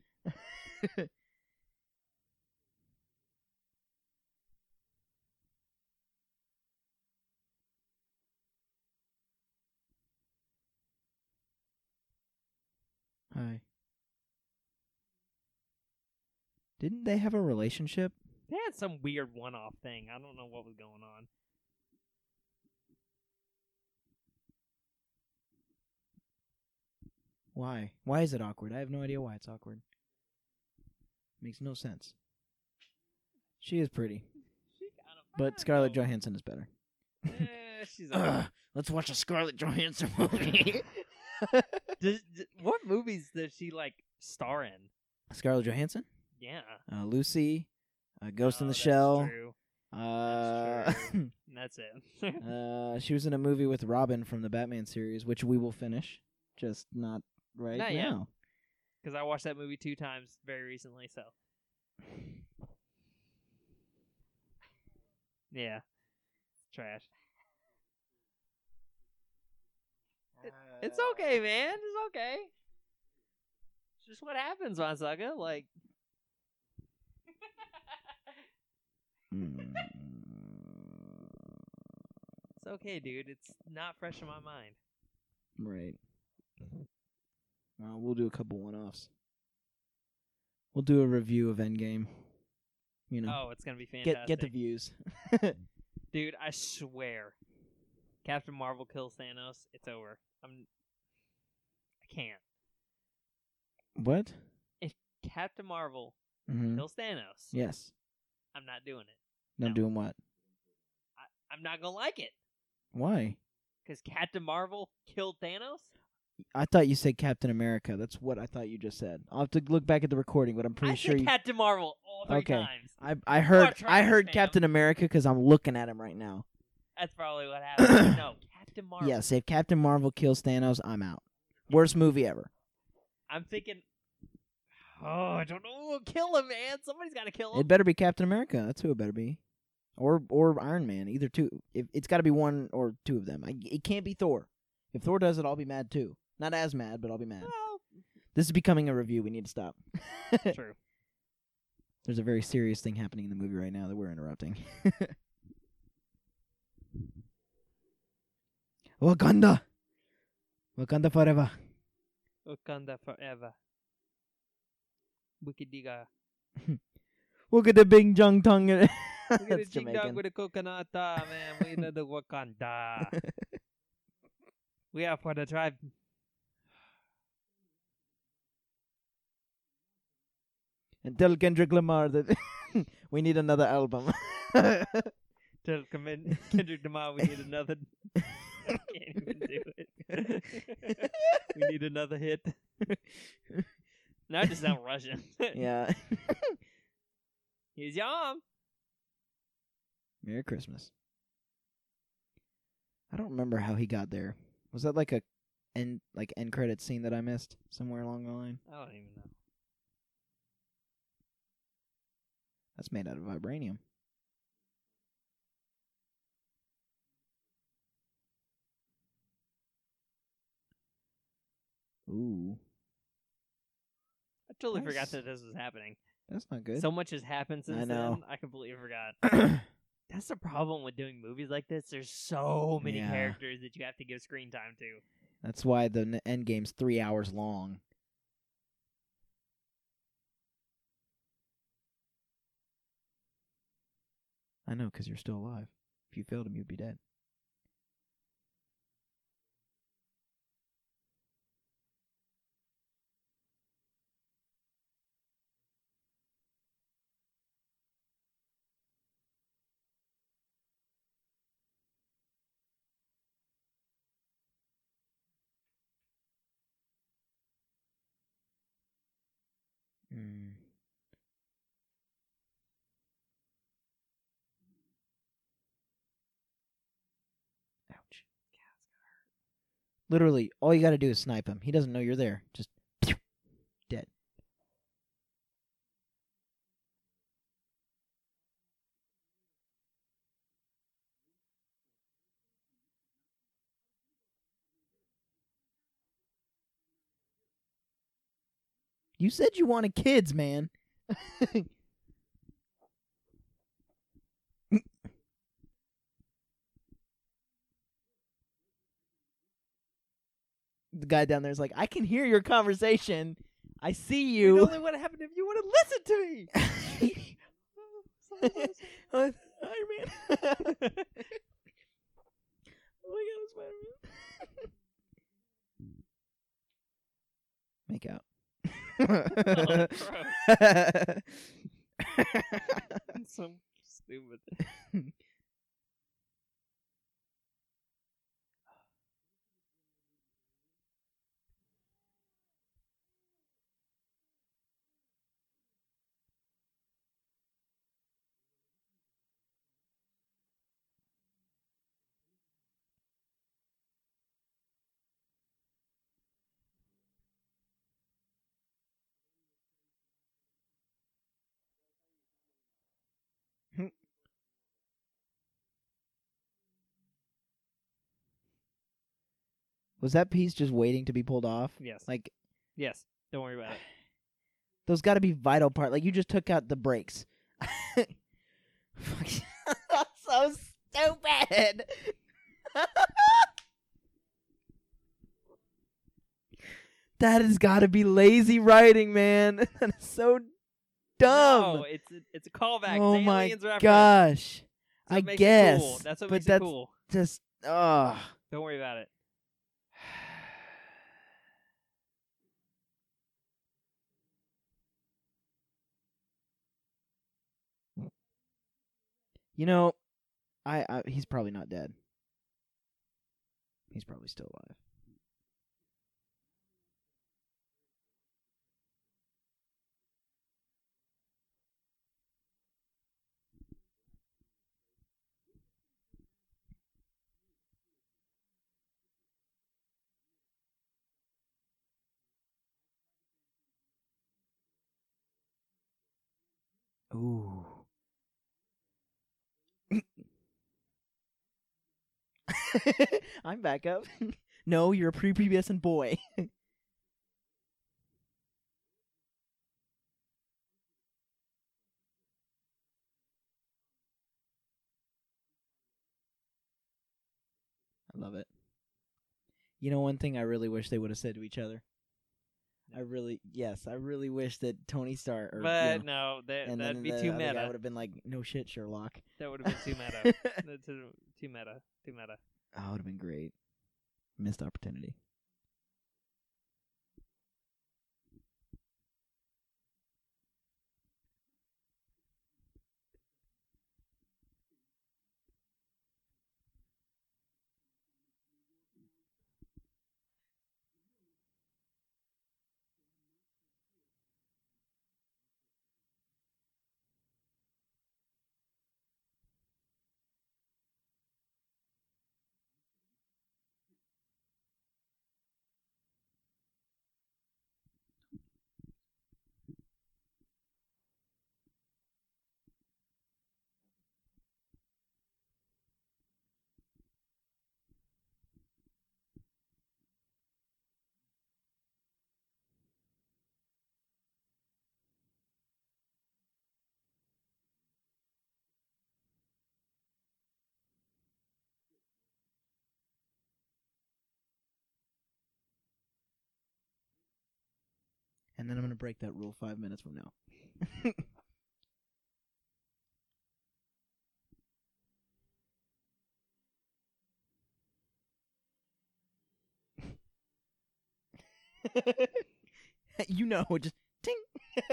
Didn't they have a relationship? they had some weird one-off thing. I don't know what was going on. Why? Why is it awkward? I have no idea why it's awkward. Makes no sense. She is pretty, She kind of, but Scarlett Johansson is better. Eh, she's Ugh, let's watch a Scarlett Johansson movie. Does, what movies does she like star in? Scarlett Johansson, Yeah, uh, Lucy, uh, Ghost in Oh, the that's Shell. true. Uh, true. That's it. uh, she was in a movie with Robin from the Batman series, which we will finish, just not right Not now. Because I watched that movie two times very recently. So yeah, trash. It's okay, man. It's okay. It's just what happens, Mansaga. Like, Mm. it's okay, dude. It's not fresh in my mind. Right. Well, we'll do a couple one-offs. We'll do a review of Endgame. You know, Oh, it's gonna be fantastic. get get the views. dude. I swear, Captain Marvel kills Thanos. It's over. I'm. I can't. what? If Captain Marvel Mm-hmm. kills Thanos. Yes. I'm not doing it. Not No. doing what? I, I'm not gonna like it Why? because Captain Marvel killed Thanos. I thought you said Captain America. That's what I thought you just said. I'll have to look back at the recording, but I'm pretty I sure you. Captain Marvel all three Okay. times. I I heard I heard. Captain America because I'm looking at him right now. That's probably what happened. no, Captain Marvel. Yes, if Captain Marvel kills Thanos, I'm out. Worst movie ever. I'm thinking. Oh, I don't know kill him, man. Somebody's got to kill him. It better be Captain America. That's who it better be, or or Iron Man. Either two. If it's got to be one or two of them. I, it can't be Thor. If Thor does it, I'll be mad too. Not as mad, but I'll be mad. well, This is becoming a review. We need to stop. true. There's a very serious thing happening in the movie right now that we're interrupting. Wakanda. Wakanda forever. Wakanda forever. Wicked Diga. Look at the Bing Jung Tongue. Look at the Jing Dong with the coconut, ah, man. We know the Wakanda. we are for the tribe. and tell Kendrick Lamar that we need another album. Tell Kendrick Lamar we need another. Can't even do it. we need another hit. now I just sound Russian. yeah. Here's Yom. Merry Christmas. I don't remember how he got there. Was that like a end like end credit scene that I missed somewhere along the line? I don't even know. That's made out of vibranium. Ooh, I totally forgot that this was happening. that's not good. So much has happened since know. then. I completely forgot. That's the problem with doing movies like this. There's so many Yeah. characters that you have to give screen time to. that's why the n- Endgame's three hours long. I know, because you're still alive. If you failed him, you'd be dead. Literally, all you got to do is snipe him. He doesn't know you're there. Just dead. You said you wanted kids, man. the guy down there's like, I can hear your conversation. I see You you. only what happened if you would have listened to me. Iron Man. oh my god, Spider-Man. Make out. Oh, so stupid. Was that piece just waiting to be pulled off? Yes. Like yes. Don't worry about it. those got to be vital part. Like you just took out the brakes. Fuck. so stupid. that has got to be lazy writing, man. that is so dumb. No, it's a, it's a callback. oh it's my aliens reference. gosh. That's what I makes it guess. cool. That's what but makes that's it cool. just ugh. Don't worry about it. You know, I, I he's probably not dead. He's probably still alive. Ooh. I'm back up. no, you're a prepubescent boy. I love it. You know, one thing I really wish they would have said to each other. I really, yes, I really wish that Tony Stark, or, you But know, no, that, that'd be the too meta. would have been like, "No shit, Sherlock." That would have been too meta. Too, too meta. Too meta. Oh, it would have been great. Missed opportunity. And then I'm gonna break that rule five minutes from now. you know, just ting.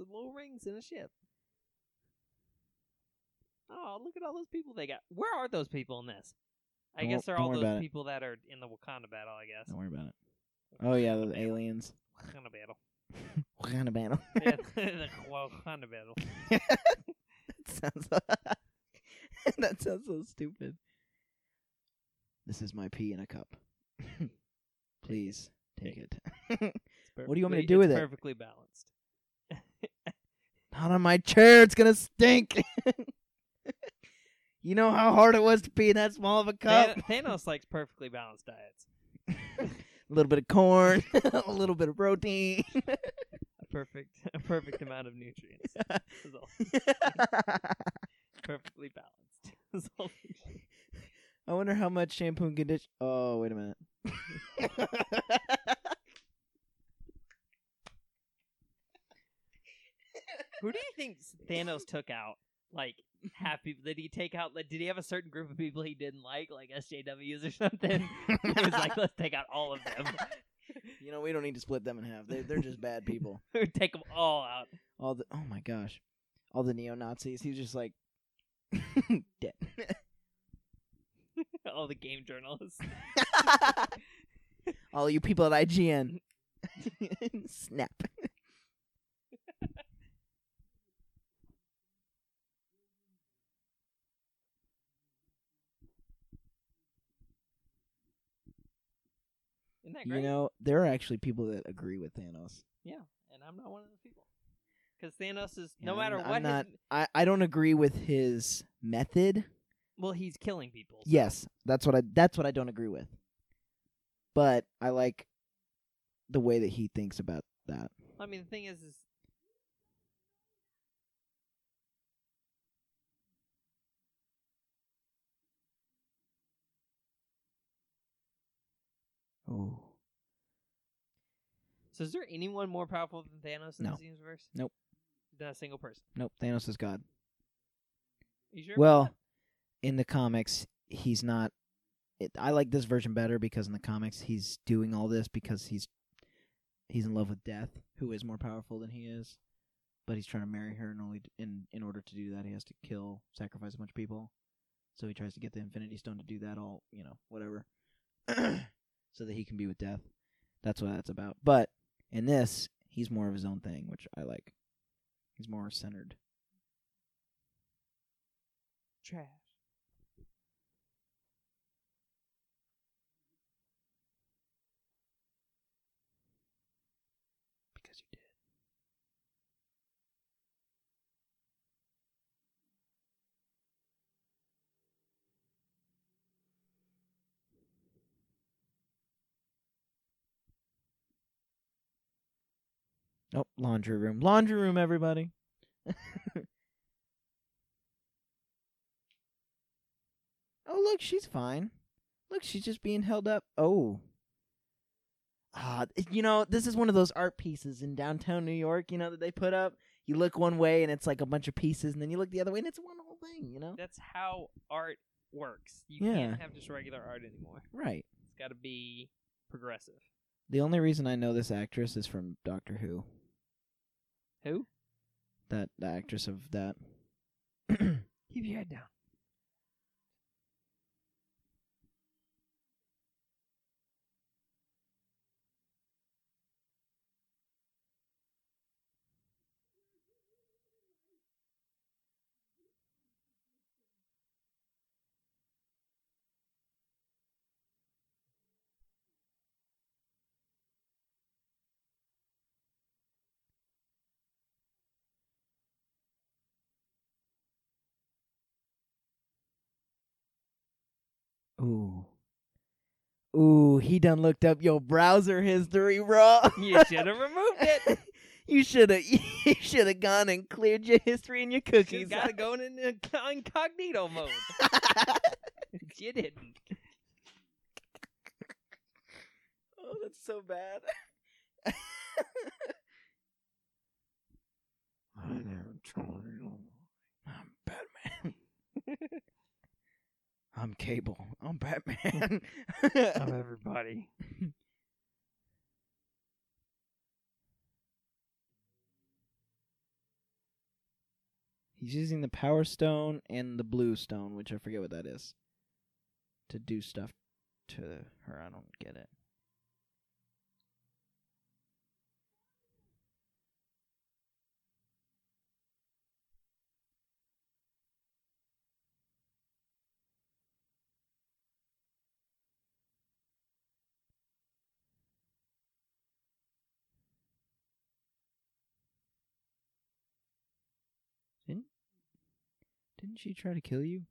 It's little rings in a ship. Oh, look at all those people they got. Where are those people in this? I Don't guess wor- they're don't all worry those about it. people that are in the Wakanda battle. I guess. Don't worry about it. Oh yeah, the aliens. Wakanda battle. What kind of battle? yeah, the Wakanda battle. that sounds. that sounds so stupid. This is my pee in a cup. Please take it. What do you want me to do with it? Perfectly balanced. Not on my chair. It's gonna stink. you know how hard it was to pee in that small of a cup. Than- Thanos likes perfectly balanced diets. A little bit of corn, a little bit of protein. A perfect, a perfect amount of nutrients. Perfectly balanced. I wonder how much shampoo and conditioner. Oh, wait a minute. Who do you think Thanos took out? Like people? Did he take out? Like, did he have a certain group of people he didn't like, like SJWs or something? he was like, let's take out all of them. you know, we don't need to split them in half. They, they're just bad people. take them all out. All the oh my gosh, all the neo Nazis. He's just like dead. all the game journalists. all you people at IGN. Snap. Isn't that You know, there are actually people that agree with Thanos. yeah, and I'm not one of those people. Because Thanos is no Yeah, matter I'm- I'm what. not- I, I don't agree with his method. well, he's killing people. so- Yes, that's what I that's what I don't agree with. But I like the way that he thinks about that. I mean, the thing is, is Oh. so is there anyone more powerful than Thanos in No. this universe? Nope. Not a single person. Nope, Thanos is God. You sure? about Well, that? in the comics, he's not. It, I like this version better because in the comics, he's doing all this because he's he's in love with Death, who is more powerful than he is, but he's trying to marry her, and only in in order to do that, he has to kill, sacrifice a bunch of people. So he tries to get the Infinity Stone to do that. All you know, whatever, so that he can be with Death. That's what that's about. But in this, he's more of his own thing, which I like. He's more centered. trash. Oh, laundry room. Laundry room, everybody. oh, look, she's fine. Look, she's just being held up. Oh. Ah, you know, this is one of those art pieces in downtown New York, you know, that they put up. You look one way and it's like a bunch of pieces, and then you look the other way and it's one whole thing, you know? That's how art works. You Yeah. can't have just regular art anymore. Right. It's got to be progressive. The only reason I know this actress is from Doctor Who. Who? That the actress of that. Keep your head down. Ooh. Ooh, he done looked up your browser history, bro. You should have removed it. you should have you should have gone and cleared your history and your cookies. You got to go in incognito mode. you didn't. Oh, that's so bad. I never told you. I'm Batman. I'm Cable. I'm Batman. I'm everybody. He's using the Power Stone and the Blue Stone, which I forget what that is, to do stuff to her. I don't get it. Didn't she try to kill you?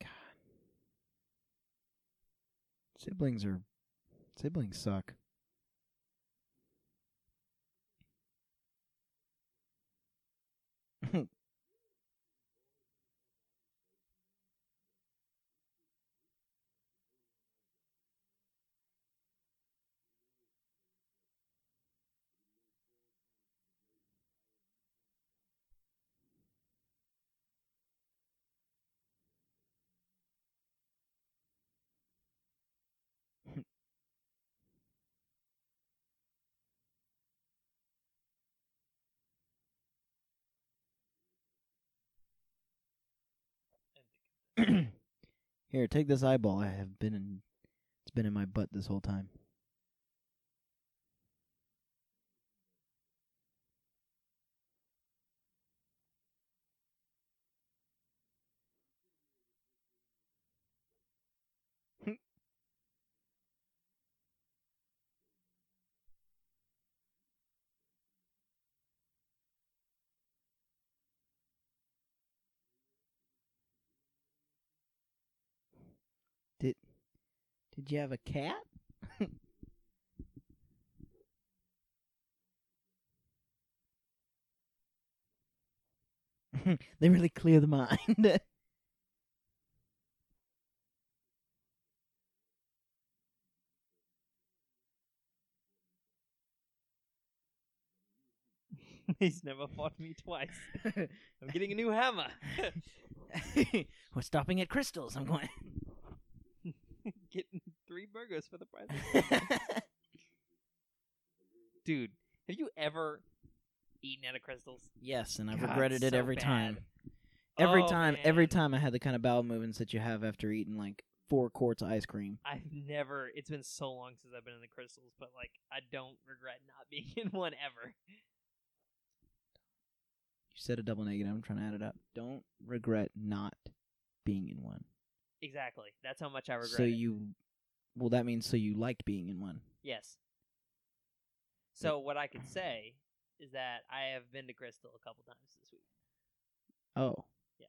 God. Siblings are siblings suck. Here, take this eyeball. I have been in it's been in my butt this whole time. Did Did you have a cat? they really clear the mind. He's never fought me twice. I'm getting a new hammer. We're stopping at Krystals. I'm going. Getting three burgers for the price. Dude, have you ever eaten out of Krystals? yes, and I've God, regretted it so every bad. time. Every Oh, time, every time I had the kind of bowel movements that you have after eating like four quarts of ice cream. I've never. It's been so long since I've been in the Krystals, but like I don't regret not being in one ever. You said a double negative. I'm trying to add it up. Don't regret not being in one. Exactly. That's how much I regret. so it. you, well, that means so you liked being in one. Yes. So what I could say is that I have been to Krystal a couple times this week. Oh. Yeah.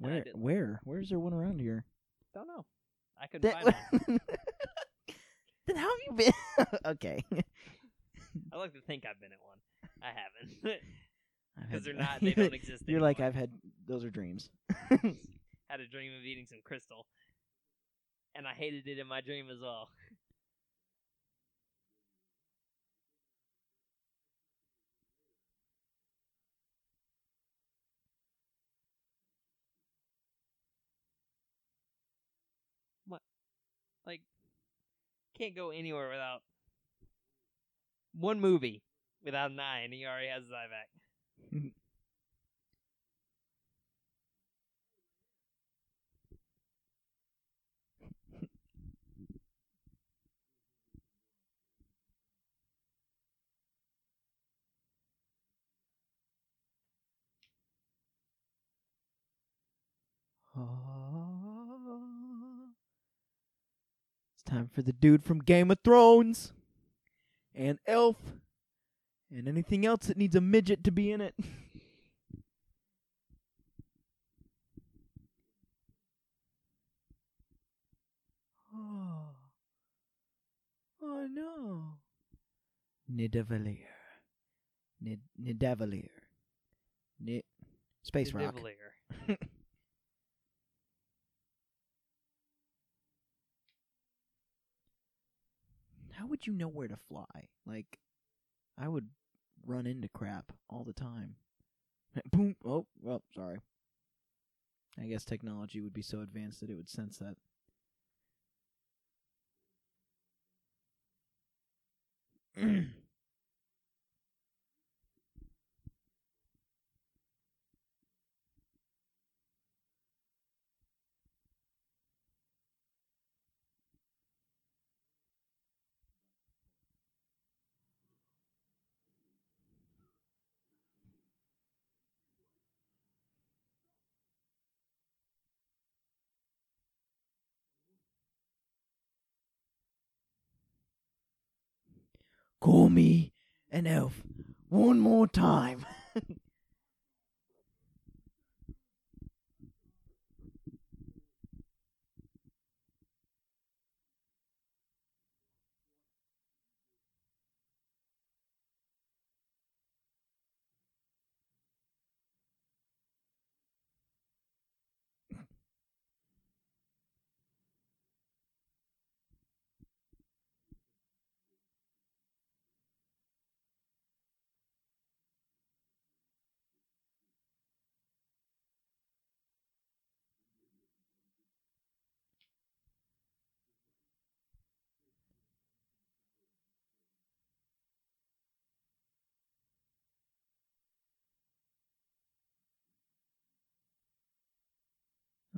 And I Where? didn't. Where? Where's there one around here? Don't know. I couldn't find one. then how have you been? okay. I like to think I've been at one. I haven't. I've Because had- they're not. They don't exist. You're like anymore. I've had. Those are dreams. Had a dream of eating some Krystal, and I hated it in my dream as well. What? Like, can't go anywhere without one movie without an eye, and he already has Zyvac. It's time for the dude from Game of Thrones and Elf and anything else that needs a midget to be in it. oh. oh no. Nidavellir. Nid Nidavellir. Nid Space The Rock. how would you know where to fly? Like, I would run into crap all the time. Boom. Oh, well, sorry. I guess technology would be so advanced that it would sense that. Call me an elf one more time.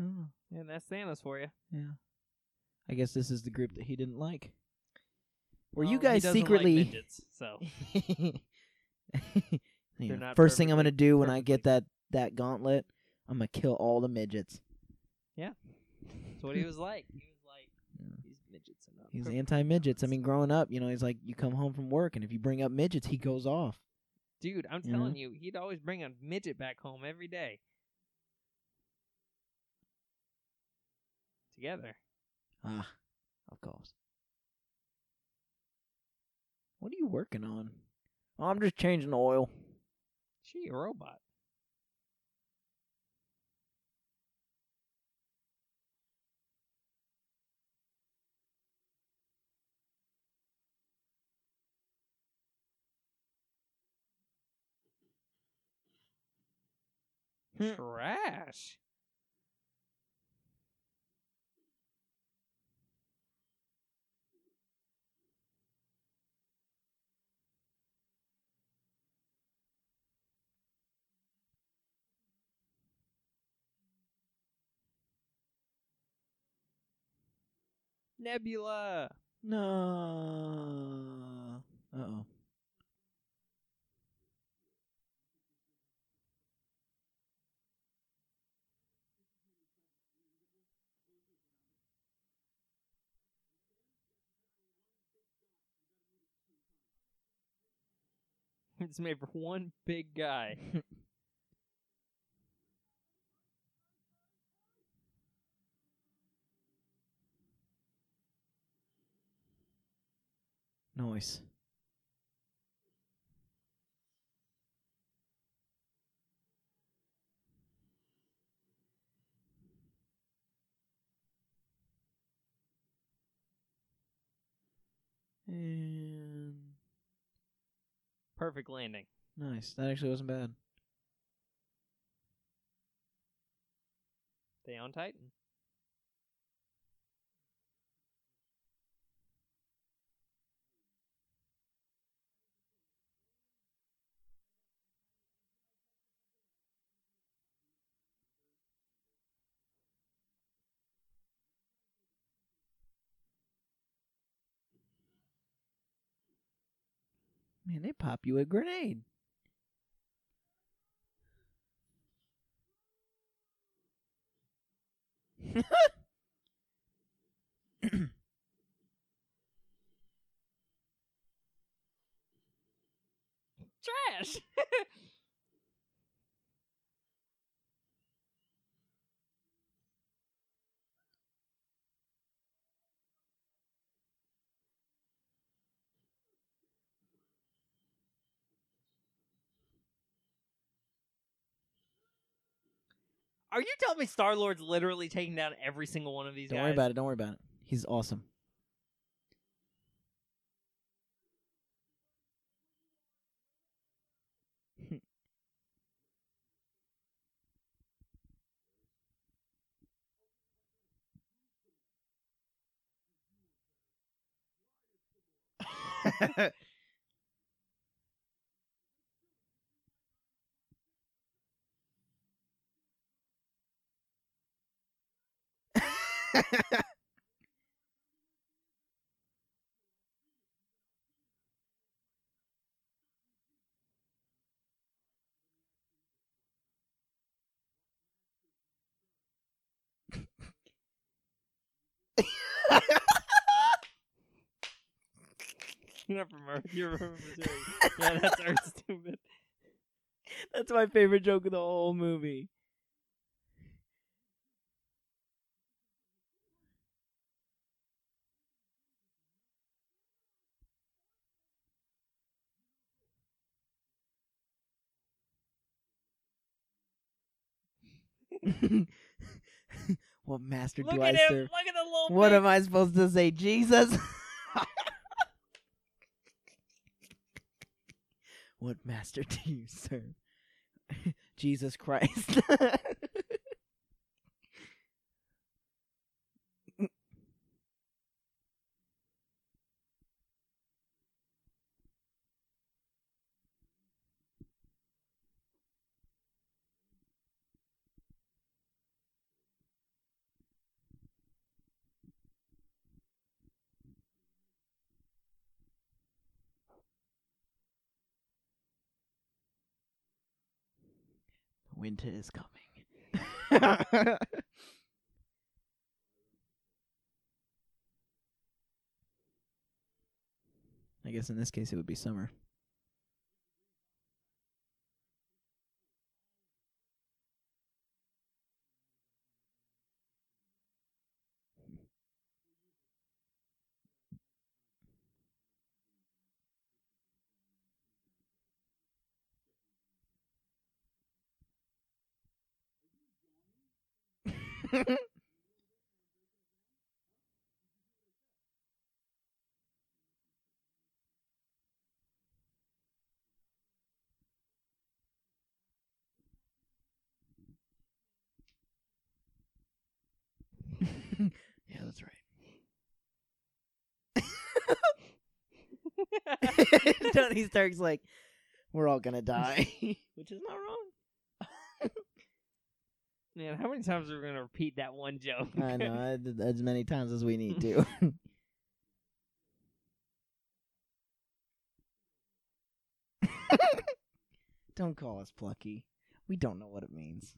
oh, Yeah, that's Thanos for you. yeah. I guess this is the group that he didn't like. Were you Well, he guys doesn't like secretly? midgets, so You know, first thing I'm gonna do when I get that that gauntlet, I'm gonna kill all the midgets. Yeah, that's what he was like. He was like, Yeah. these midgets are not. Anti midgets. I mean, growing up, you know, he's like, you come home from work, and if you bring up midgets, he goes off. dude, I'm you telling you, he'd always bring a midget back home every day. Together. Ah, of course. What are you working on? Oh, I'm just changing the oil. She a robot. Hmm. Trash. Nebula. No. Uh oh. It's made for one big guy. Noise. And Perfect landing. nice. That actually wasn't bad. Stay on Titan. Man, they pop you a grenade. Trash. Are you telling me Star Lord's literally taking down every single one of these Don't guys? worry about it. Don't worry about it. He's awesome. not from Earth. You're from Missouri. yeah, that's Earth stupid. That's my favorite joke of the whole movie. what master Look do I him. serve? Look at the little. What face. am I supposed to say, Jesus? what master do you serve? Jesus Christ. Winter is coming. I guess in this case it would be summer. Yeah, that's right. Tony Stark's like, we're all gonna die, which is not wrong. Man, how many times are we gonna repeat that one joke? I know I did as many times as we need to. don't call us plucky. We don't know what it means.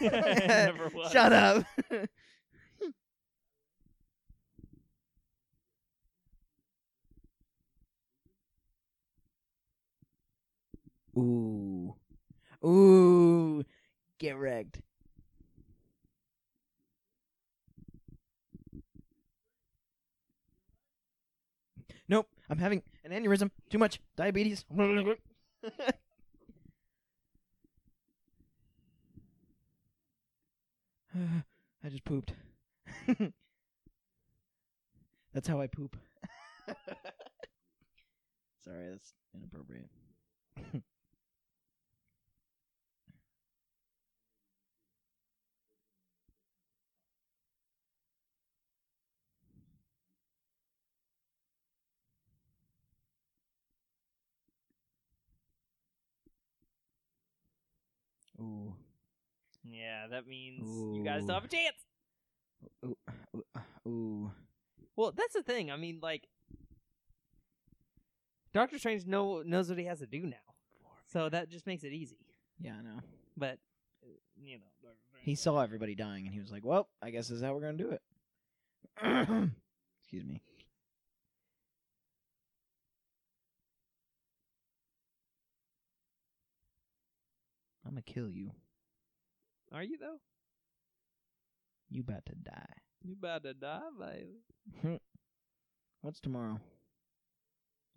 Shut up. Ooh. Ooh. Get wrecked. Nope. I'm having an aneurysm. Too much. Diabetes. I just pooped. that's how I poop. Sorry, that's inappropriate. Ooh. Yeah, that means you guys still Ooh. have a chance. Ooh. Ooh. uh, Well, that's the thing. I mean, like, Doctor Strange know knows what he has to do now, so that just makes it easy. Yeah, I know. But uh, you know, He saw everybody dying and he was like, "Well, I guess this is how we're gonna do it." Excuse me. I'm gonna kill you. Are you though? You about to die. You about to die, baby. What's tomorrow?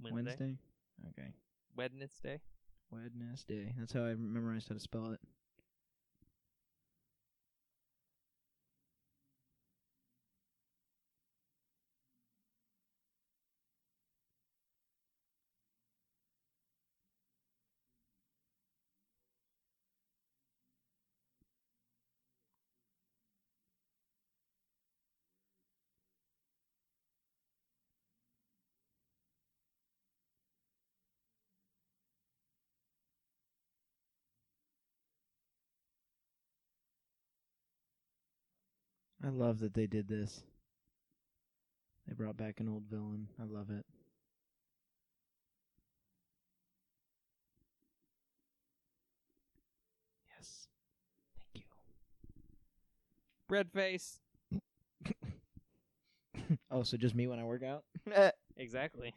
Wednesday. Okay. Wednesday. Wednesday. That's how I memorized how to spell it. I love that they did this. They brought back an old villain. I love it. Yes. Thank you. Bread face. oh, so just me when I work out? Exactly.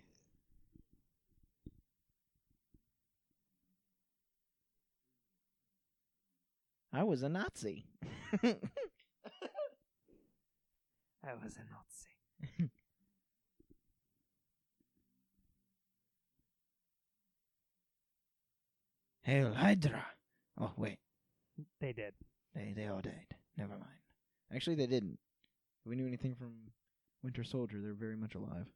I was a Nazi. I was a Nazi. Hail Hydra. Oh, wait. They did. They they all died. Never mind. Actually, they didn't. If we knew anything from Winter Soldier, they're very much alive.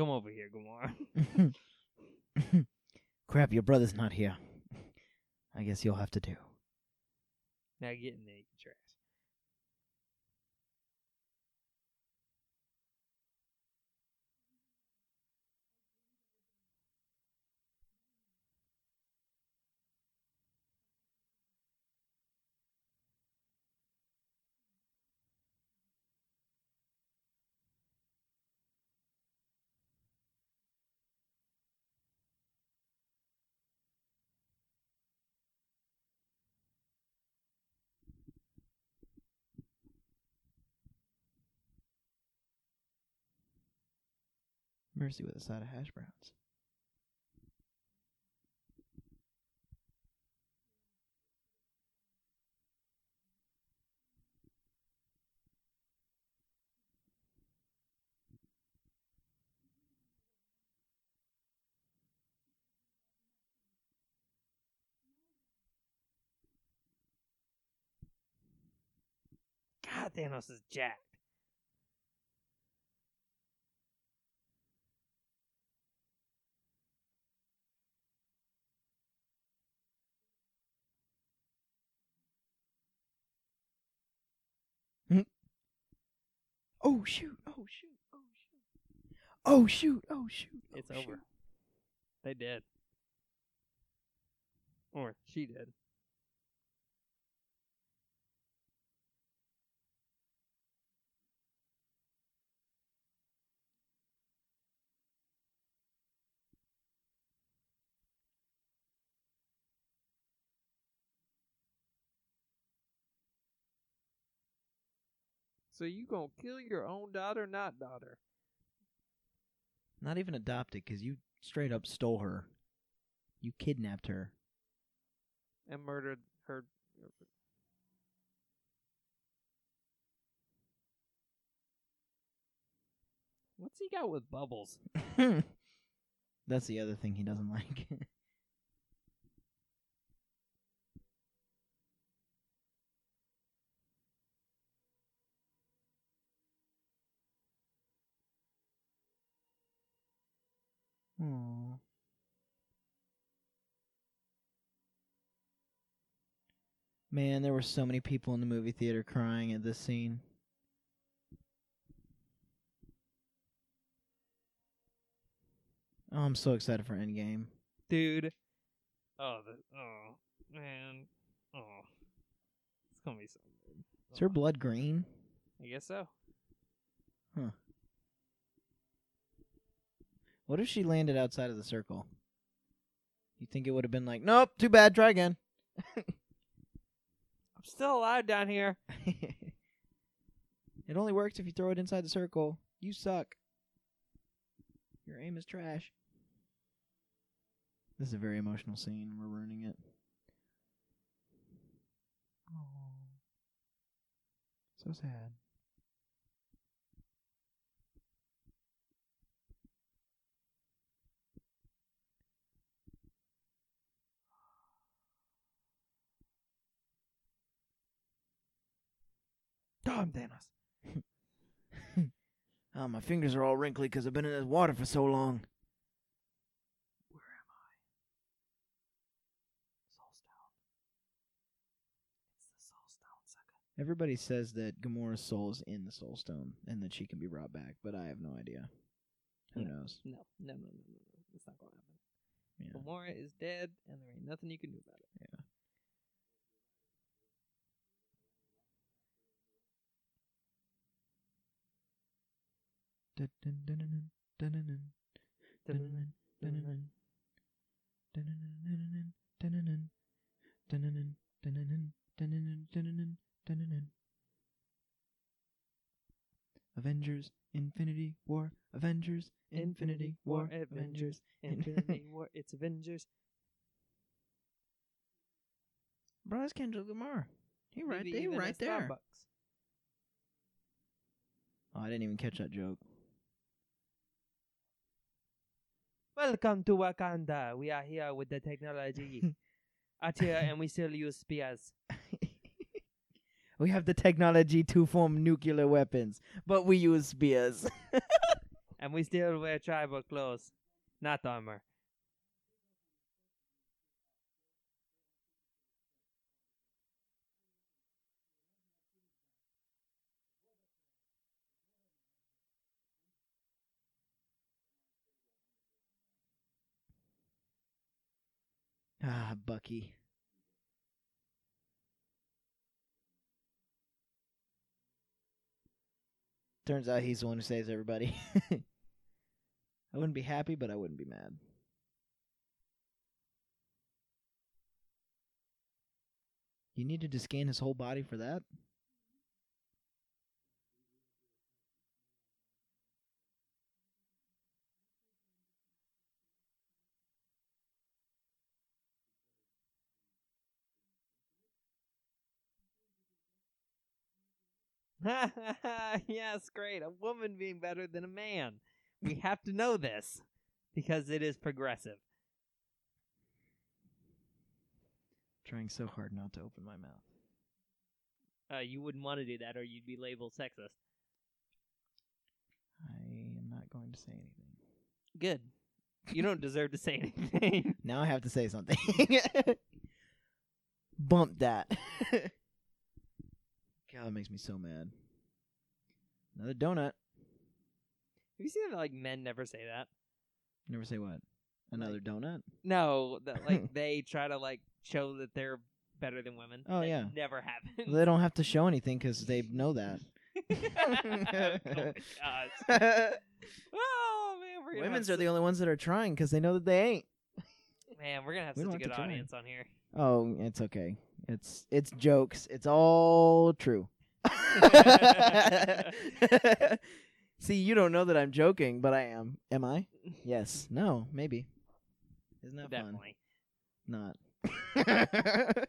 Come over here, Gamora. Crap, your brother's not here. I guess you'll have to do. now get in there, you trash. Mercy with a side of hash browns. God, Thanos is jacked. Oh shoot! Oh shoot! Oh shoot! Oh shoot! Oh shoot! oh, It's shoot. over. They did. Or she did. So you gonna kill your own daughter, not daughter? Not even adopted, because you straight up stole her. You kidnapped her. and murdered her. What's he got with bubbles? That's the other thing he doesn't like. Aww. Man, there were so many people in the movie theater crying at this scene. Oh, I'm so excited for Endgame. Dude. Oh, the, oh, man. Oh. It's gonna be so good. Is her Oh, blood green? I guess so. What if she landed outside of the circle? You think it would have been like, nope, too bad, try again. I'm still alive down here. it only works if you throw it inside the circle. You suck. Your aim is trash. This is a very emotional scene. We're ruining it. So sad. Damn, Thanos. Oh, my fingers are all wrinkly because I've been in this water for so long. Where am I? Soulstone. It's the Soulstone, sucker. Everybody says that Gamora's soul is in the Soulstone and that she can be brought back, but I have no idea. Who No. knows? No, no, no, no, no, no. It's not gonna happen. Yeah. Gamora is dead, and there ain't nothing you can do about it. Dun, Avengers, Infinity War, Avengers, Infinity War, Avengers, Infinity War. It's Avengers. Bro, that's Kendrick Lamar. He right Maybe there, even right at there. Starbucks. Oh, I didn't even catch that joke. Welcome to Wakanda. We are here with the technology. Out here, and we still use spears. we have the technology to form nuclear weapons, but we use spears. And we still wear tribal clothes, not armor. Ah, Bucky. Turns out he's the one who saves everybody. I wouldn't be happy, but I wouldn't be mad. You needed to scan his whole body for that? yes, great. A woman being better than a man. We have to know this because it is progressive. Trying so hard not to open my mouth. Uh, you wouldn't want to do that, or you'd be labeled sexist. I am not going to say anything. Good. You don't deserve to say anything. Now I have to say something. Bump that. God, that makes me so mad. Another donut. Have you seen that like men never say that? Never say what? Another Like- donut? No, that like they try to like show that they're better than women. Oh, That yeah. never happens. They don't have to show anything because they know that. oh. Oh man, we're gonna Women's are the only ones that are trying because they know that they ain't. man. We're gonna have We such a to good audience on here. Oh, it's okay. It's it's jokes. It's all true. See, you don't know that I'm joking, but I am. Am I? Yes. No. Maybe. Isn't that fun? Not.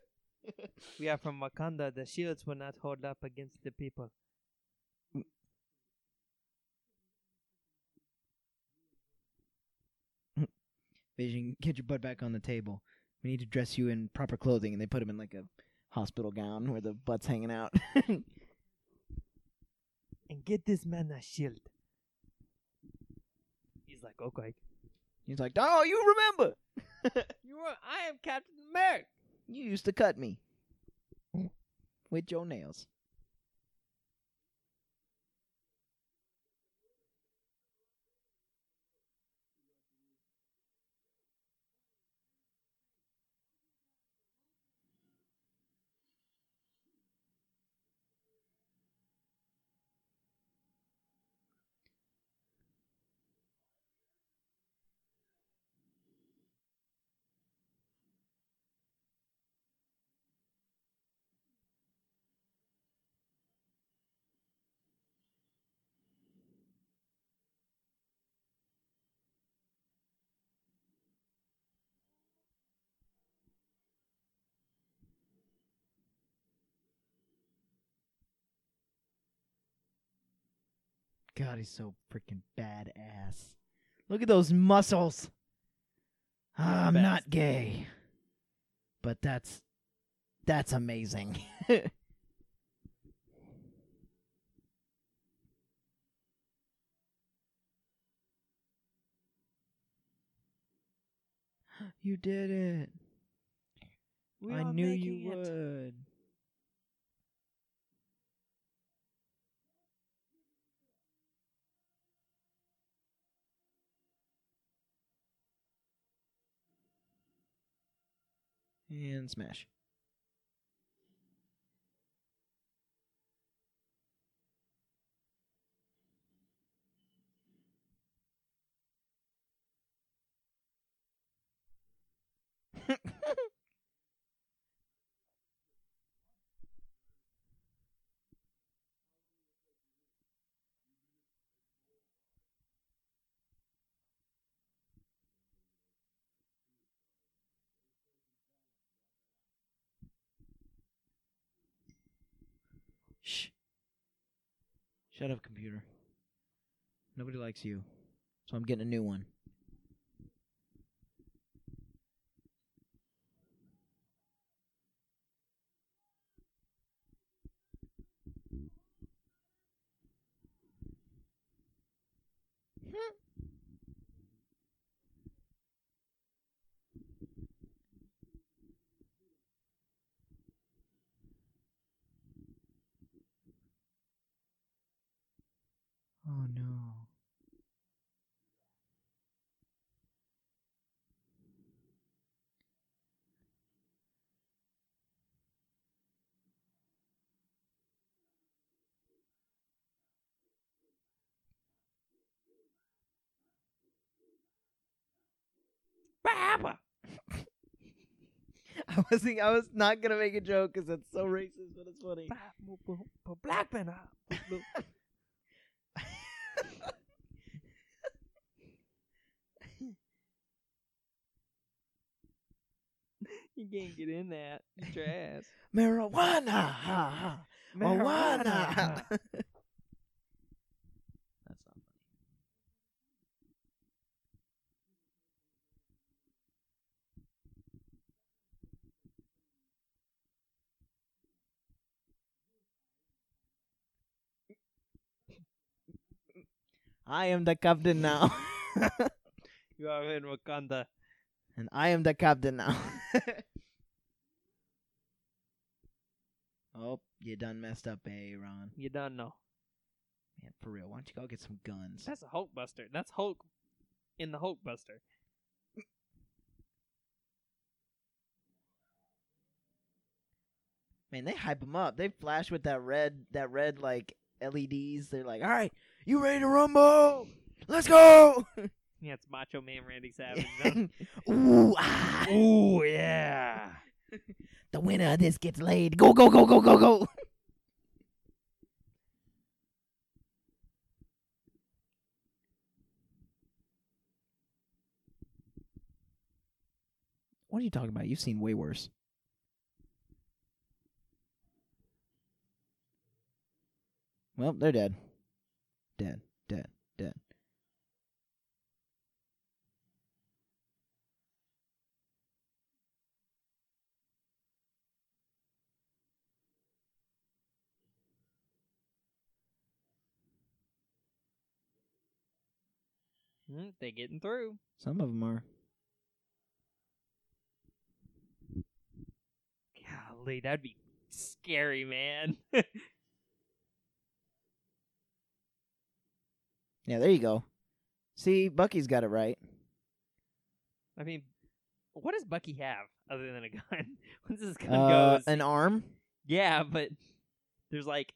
We are from Wakanda. The shields will not hold up against the people. Vision, get your butt back on the table. We need to dress you in proper clothing, and they put him in like a hospital gown where the butt's hanging out. And get this man a shield. He's like, okay. He's like, "Oh, you remember? You are. I am Captain America. You used to cut me mm. with your nails." God, he's so freaking badass. Look at those muscles. Ah, I'm not gay, but that's that's amazing. you did it. We I knew you it. would. And smash. Shut up, computer. Nobody likes you. So I'm getting a new one. Oh no. Baba. I was think I was not gonna make a joke because that's so racist, but it's funny. Black man. You can't get in that. It's your ass. Marijuana. Ha, ha. Marijuana. that's not funny. I am the captain now. You are in Wakanda. And I am the captain now. oh, you done messed up, eh, Ron? You don't know. Man, for real, why don't you go get some guns? That's a Hulk Buster. That's Hulk in the Hulk Buster. Man, they hype them up. They flash with that red, that red like LEDs. They're like, "All right, you ready to rumble? Let's go!" Yeah, it's Macho Man Randy Savage. Ooh, ah. Ooh, yeah. The winner of this gets laid. Go, go, go, go, go, go. What are you talking about? You've seen way worse. Well, they're dead. Dead, dead, dead. Mm, they getting through. Some of them are. Golly, that'd be scary, man. Yeah, there you go. See, Bucky's got it right. I mean, what does Bucky have other than a gun? Once this gun Uh, goes, an arm. yeah, but there's like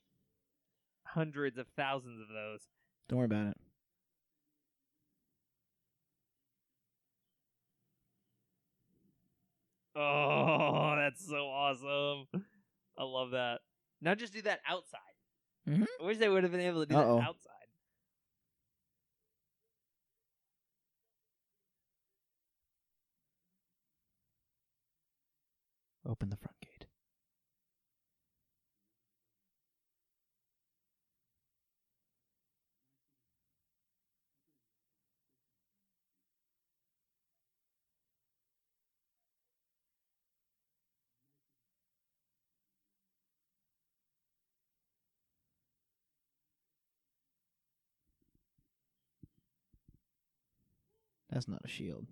hundreds of thousands of those. Don't worry about it. Oh, that's so awesome! I love that. Now just do that outside. Mhm. I wish they would have been able to do Uh-oh. that outside. Open the front That's not a shield.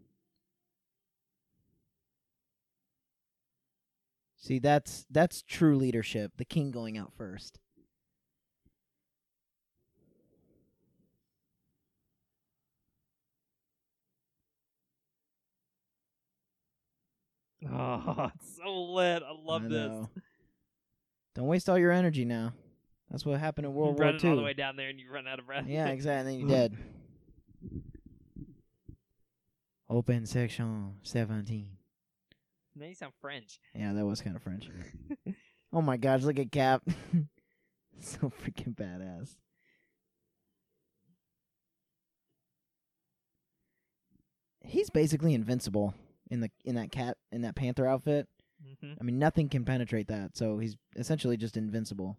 See, that's that's true leadership. The king going out first. Oh, it's so lit. I love I this. Don't waste all your energy now. That's what happened in World War Running all the way down there and you run out of breath. Yeah, exactly. And then you're dead. Open section seventeen. now you sound French. Yeah, that was kind of French. oh my gosh, look at Cap. so freaking badass. He's basically invincible in the in that cat in that panther outfit. hmm I mean, nothing can penetrate that, so he's essentially just invincible.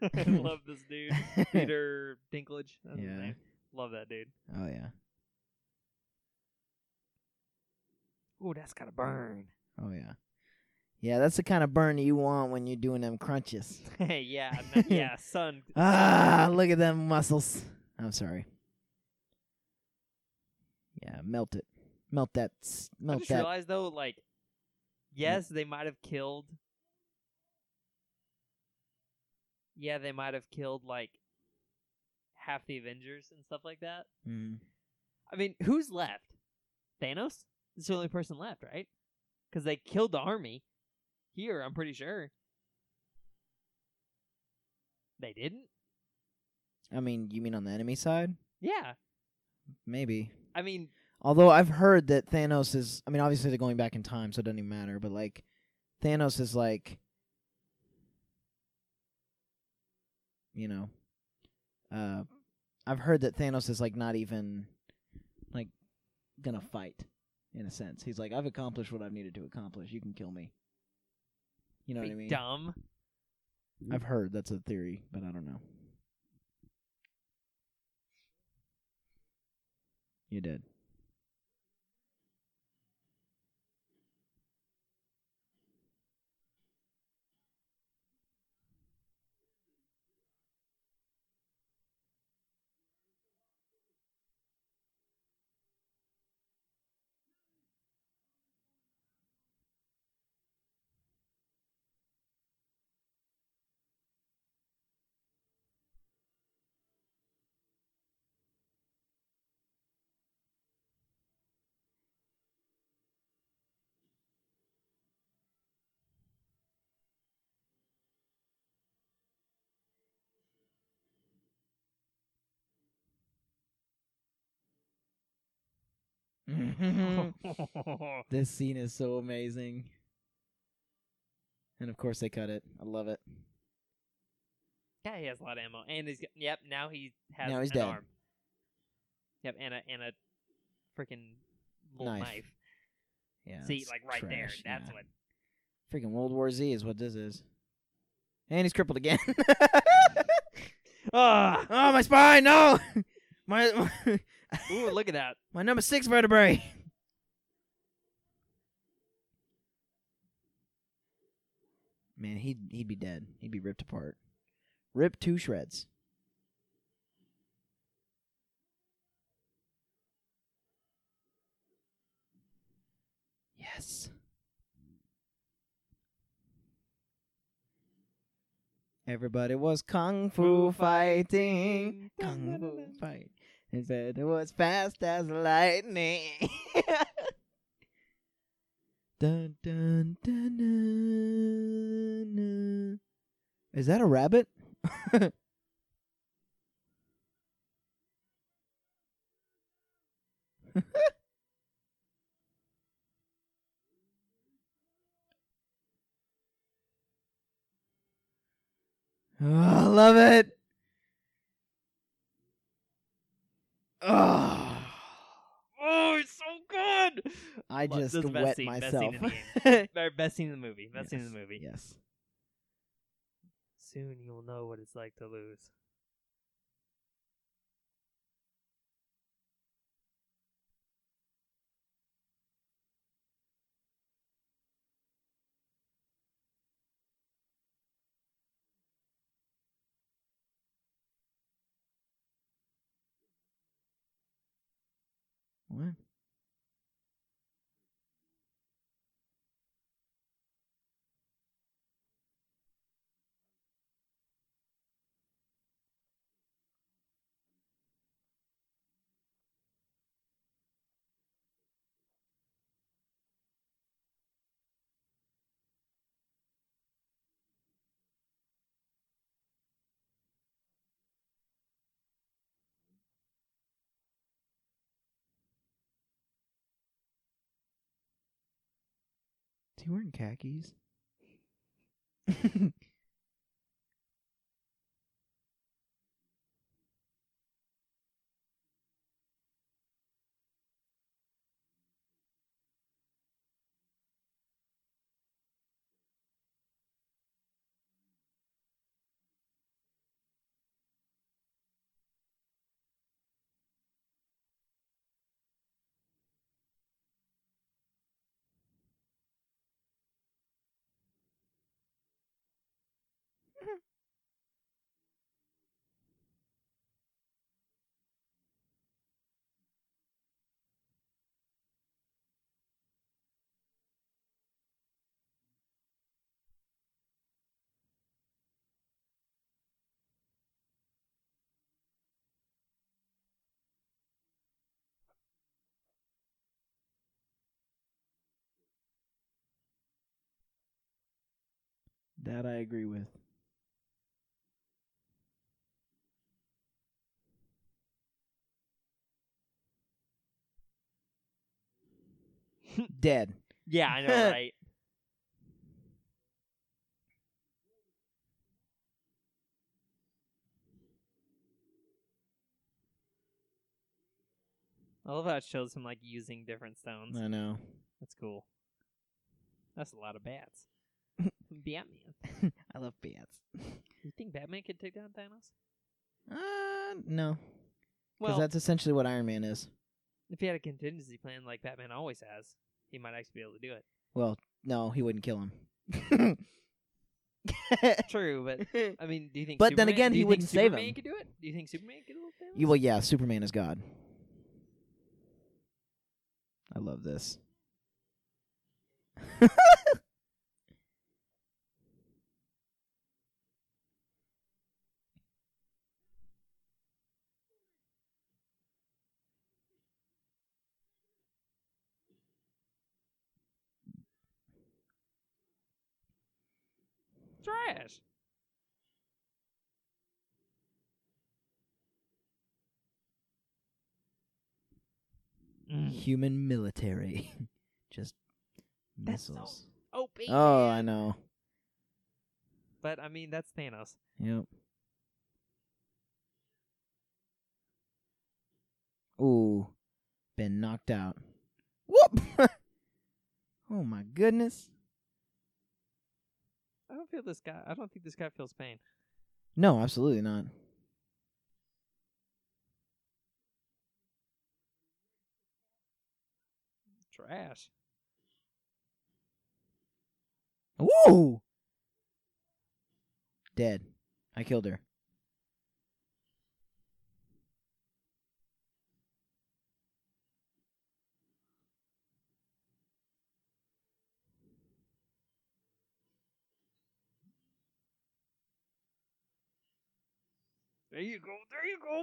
I love this dude. Peter Dinklage. That's his Yeah. name. Love that dude. oh yeah. Ooh, that's gotta burn. Oh yeah. Yeah, that's the kind of burn you want when you're doing them crunches. Hey, yeah, yeah, son. Ah, look at them muscles. I'm sorry. Yeah, melt it. Melt that. s- I Melt just that. realized though, like, yes, they might have killed. Yeah, they might have killed like half the Avengers and stuff like that. Mm. I mean, who's left? Thanos. is the only person left, right? Because they killed the army. Here, I'm pretty sure. They didn't. I mean, you mean on the enemy side? Yeah, Maybe. I mean, Although I've heard that Thanos is. I mean, obviously they're going back in time, so it doesn't even matter. But like, Thanos is like, you know, uh, I've heard that Thanos is like not even like gonna fight in a sense. He's like, I've accomplished what I've needed to accomplish. You can kill me. You know be what I mean? dumb. I've heard that's a theory, but I don't know. You did. this scene is so amazing. And of course they cut it. I love it. Yeah, he has a lot of ammo, and he's got, yep. Now he has Now he's an dead. arm. Yep, and a and a freaking Knife. knife. Yeah. See, like right there. That's yeah. what. freaking World War Z is what this is. And he's crippled again. Ah! oh, my spine! No, my my, Ooh, look at that. my number six vertebrae. Man, he'd he'd be dead. He'd be ripped apart, ripped to shreds. Yes. Everybody was kung fu fighting, kung fu fight. He said it was fast as lightning. dun, dun, dun, dun, dun. Is that a rabbit? Oh, I love it. Ugh. Oh, it's so good. I Lo- just best wet scene, best myself. scene Very best scene in the movie. Best scene in the movie. Yes. Soon you'll know what it's like to lose. What? Is weren't khakis? that I agree with. Dead. Yeah, I know, right? I love how it shows him like using different stones. I know. That's cool. That's a lot of bats. Batman. I love bats. You think Batman could take down Thanos? Uh, no, because Well, that's essentially what Iron Man is. if he had a contingency plan like Batman always has, he might actually be able to do it. Well, no, he wouldn't kill him. True, but I mean, do you think? But then Superman- again, do he you think wouldn't save Superman him. Could do it? Do you think Superman could do it? You- well, yeah, Superman is God. I love this. Trash. Mm. Human military. Just That's so missiles. Oh, Oh, I know. But I mean, that's Thanos. Yep. Ooh, been knocked out. Whoop! oh my goodness. I don't feel this guy. I don't think this guy feels pain. No, absolutely not. Trash. Woo! Dead. I killed her. There you go. There you go.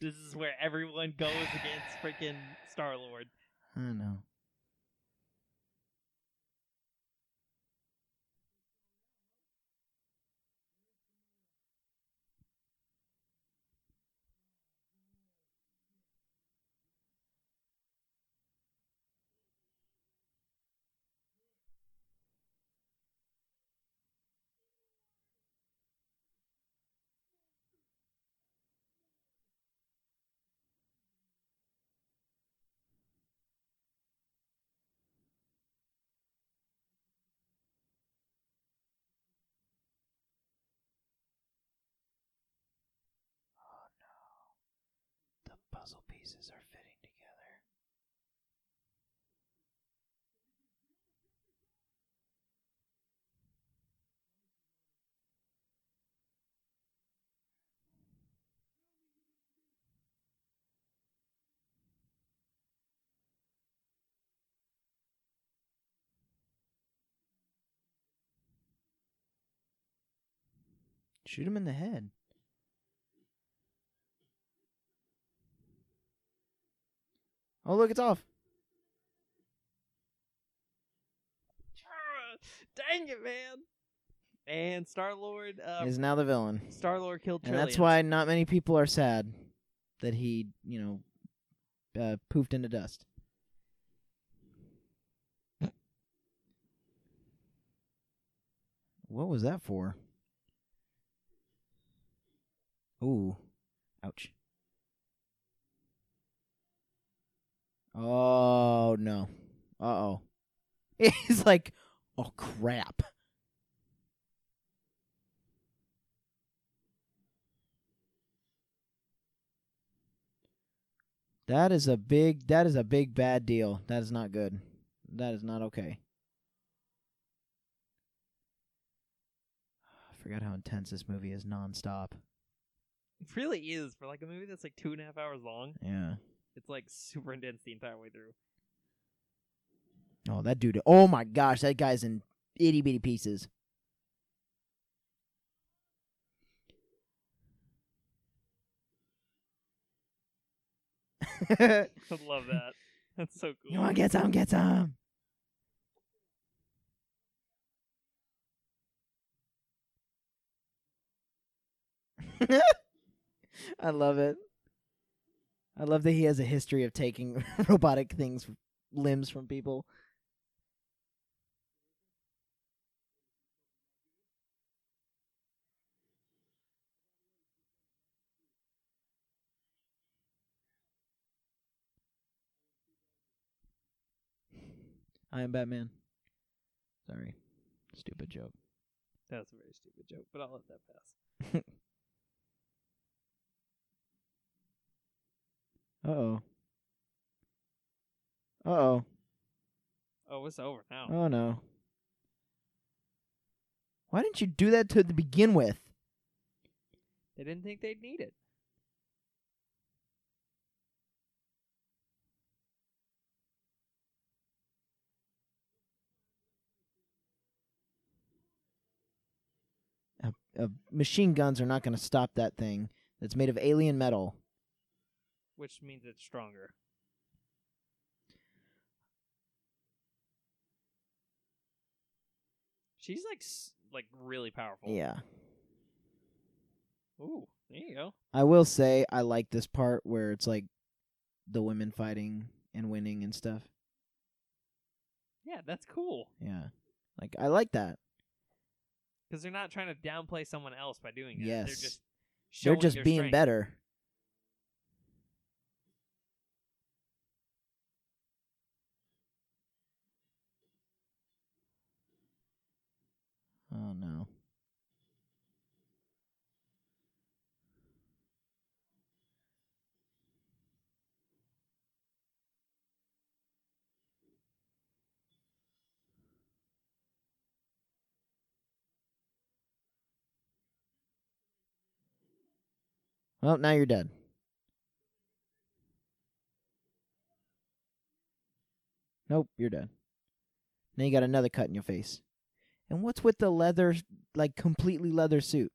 This is where everyone goes against freaking Star Lord. I know. Puzzle pieces are fitting together. Shoot him in the head. Oh, look, it's off. Dang it, man! And Star Lord, uh, Is now the villain. Star Lord killed And that's why not many people are sad that he, you know, uh, poofed into dust. What was that for? Ooh. Ouch. Oh, no. Uh oh. He's like, oh, crap. That is a big that is a big bad deal. That is not good. That is not okay. I forgot how intense this movie is nonstop. It really is for like a movie that's like two and a half hours long. Yeah. It's like super intense the entire way through. Oh, that dude. Oh my gosh, that guy's in itty bitty pieces. I love that. That's so cool. You want to get some? Get some. I love it. I love that he has a history of taking robotic things, limbs from people. I am Batman. Sorry. Stupid joke. That's a very stupid joke, but I'll let that pass. Uh oh. Uh oh. Oh, it's over now. Oh no. Why didn't you do that to the begin with? They didn't think they'd need it. Uh, uh, machine guns are not going to stop that thing that's made of alien metal. Which means it's stronger. She's like s- like really powerful. Yeah. Ooh, there you go. I will say I like this part where it's like the women fighting and winning and stuff. Yeah, that's cool Yeah. Like I like that. because they're not trying to downplay someone else by doing it. Yes. They're just They're showing just their being strength. better. Oh no. Well, now you're dead. Nope, you're dead. Now you got another cut in your face. And what's with the leather, like completely leather suit?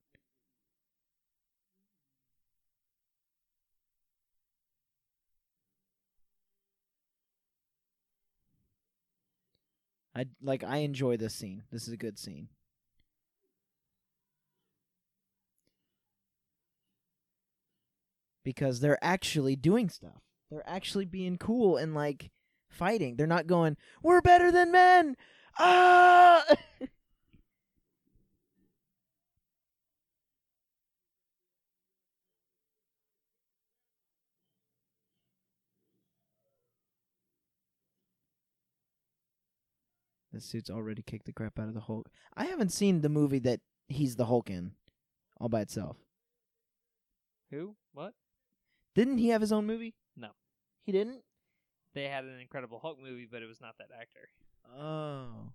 I like I enjoy this scene. This is a good scene. Because they're actually doing stuff. They're actually being cool and like fighting. They're not going, "We're better than men." Ah! This suit's already kicked the crap out of the Hulk. I haven't seen the movie that he's the Hulk in, all by itself. Who? What? Didn't he have his own movie? No. He didn't? They had an Incredible Hulk movie, but it was not that actor. Oh.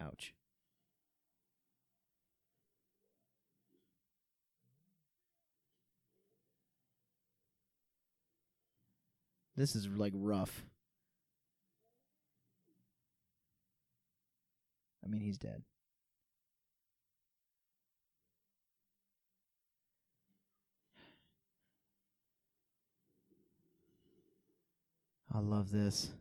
Ouch. This is like rough. I mean, he's dead. I love this.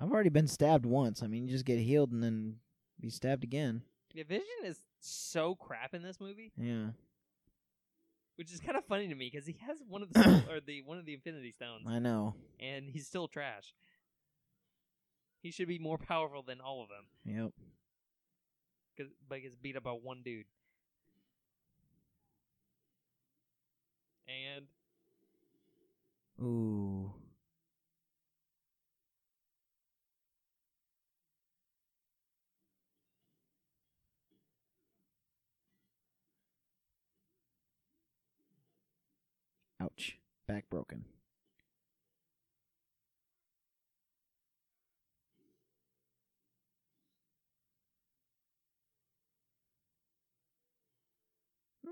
I've already been stabbed once. I mean, you just get healed and then be stabbed again. Yeah, Vision is so crap in this movie, Yeah, which is kind of funny to me because he has one of the soul- or the one of the Infinity Stones, I know. and he's still trash. He should be more powerful than all of them, Yep. cause, but he gets beat up by one dude. And Ooh. Ouch. Back broken.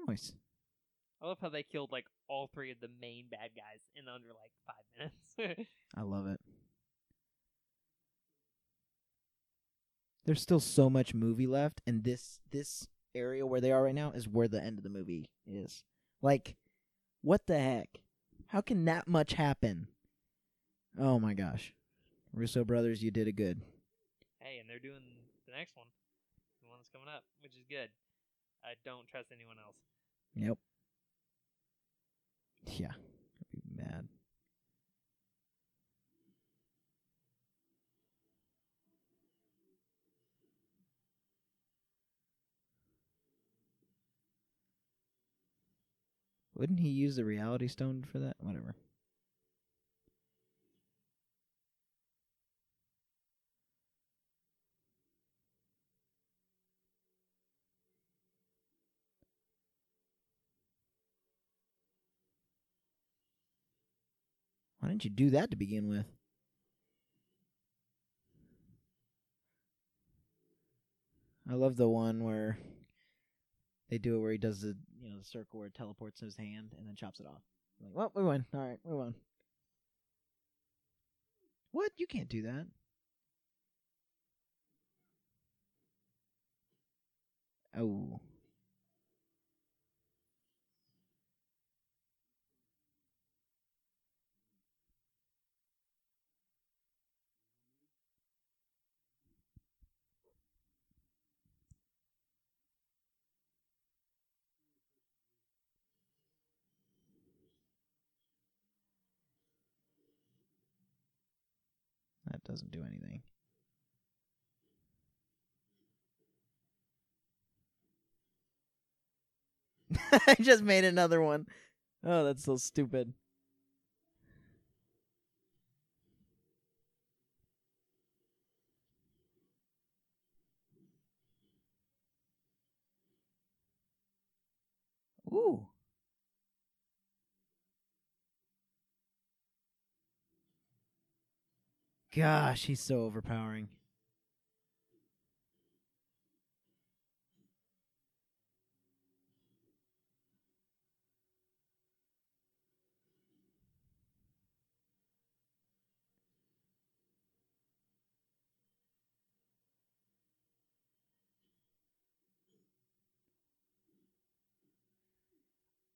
Nice. I love how they killed like all three of the main bad guys in under like five minutes. I love it. There's still so much movie left, and this this area where they are right now is where the end of the movie is. Like, what the heck? How can that much happen? Oh my gosh, Russo brothers, you did it good. hey, and they're doing the next one, the one that's coming up, which is good. I don't trust anyone else. Yep. Yeah, I'd be mad. Wouldn't he use the reality stone for that? Whatever. Why didn't you do that to begin with? I love the one where they do it where he does the you know the circle where it teleports his hand and then chops it off. Like, well, we won. All right, we won. What? You can't do that. Oh. Doesn't do anything. I just made another one. Oh, that's so stupid. Ooh. Gosh, he's so overpowering.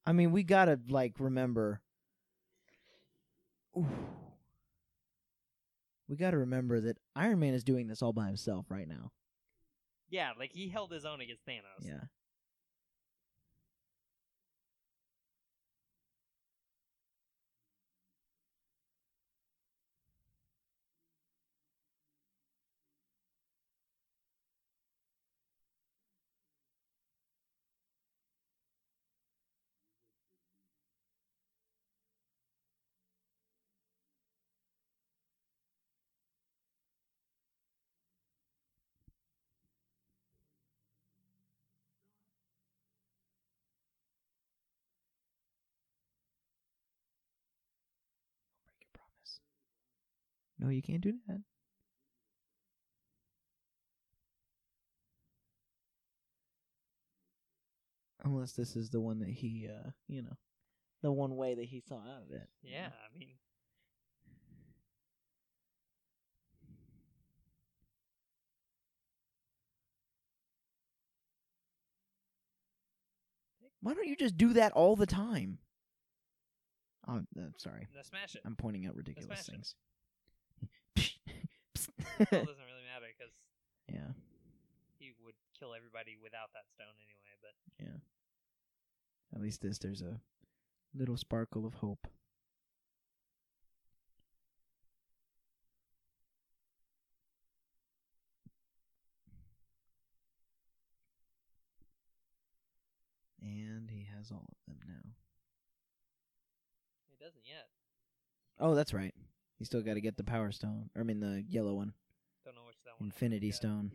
I mean, we gotta like remember. Ooh. We gotta remember that Iron Man is doing this all by himself right now. Yeah, like he held his own against Thanos. Yeah. No, you can't do that. Unless this is the one that he, uh, you know, the one way that he saw out of it. Yeah, I mean, Why don't you just do that all the time? Oh, uh, sorry. now smash it. I'm pointing out ridiculous things. it. It doesn't really matter because yeah. he would kill everybody without that stone anyway. But yeah, At least this, there's a little sparkle of hope. And he has all of them now. he doesn't yet. Oh, that's right. He's still got to get the Power Stone. Or, I mean, the yellow one. Don't know which that one. Infinity Yeah. Stone.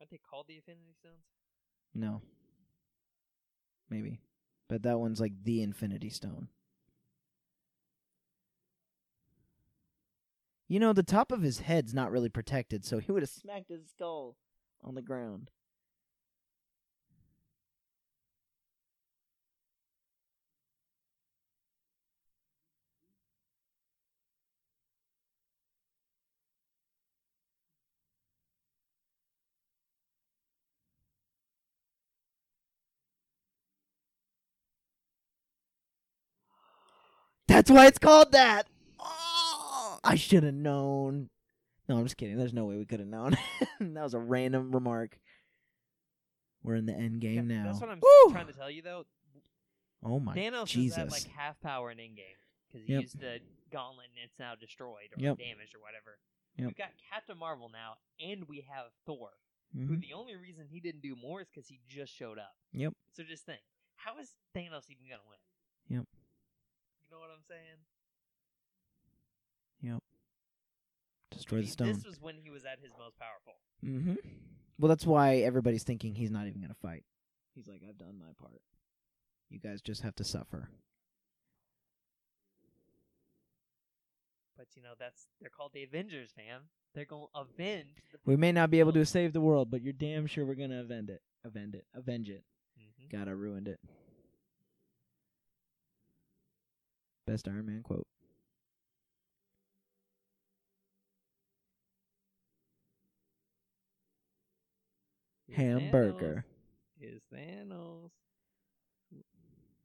Aren't they called the Infinity Stones? No. Maybe. But that one's like the Infinity Stone. You know, the top of his head's not really protected, so he would have smacked his skull on the ground. That's why it's called that. Oh, I should have known. No, I'm just kidding. There's no way we could have known. that was a random remark. We're in the end game now. That's what I'm Woo! trying to tell you though. Oh my Thanos Jesus! is at like half power in Endgame because he Yep. used the gauntlet and it's now destroyed or Yep. damaged or whatever. Yep. We've got Captain Marvel now, and we have Thor. Who Mhm. the only reason he didn't do more is because he just showed up. Yep. So just think, how is Thanos even gonna win? Yep. You know what I'm saying? Yep. Destroy I the stone. This was when he was at his most powerful. Mm-hmm. Well, that's why everybody's thinking he's not even gonna fight. He's like, I've done my part. You guys just have to suffer. But you know, that's they're called the Avengers, fam. They're gonna avenge. The We may not be able to save the world, but you're damn sure we're gonna avenge it. Avenge it. Avenge it. Mhm. Gotta ruined it. Best Iron Man quote. Hamburger. Thanos- Is Thanos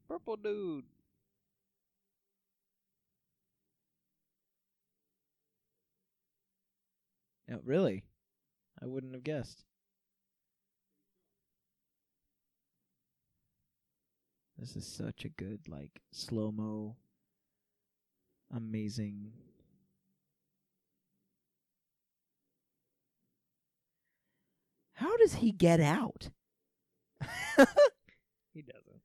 purple dude? Yeah, really? I wouldn't have guessed. This is such a good, like, slow mo, amazing. How does he get out? He doesn't.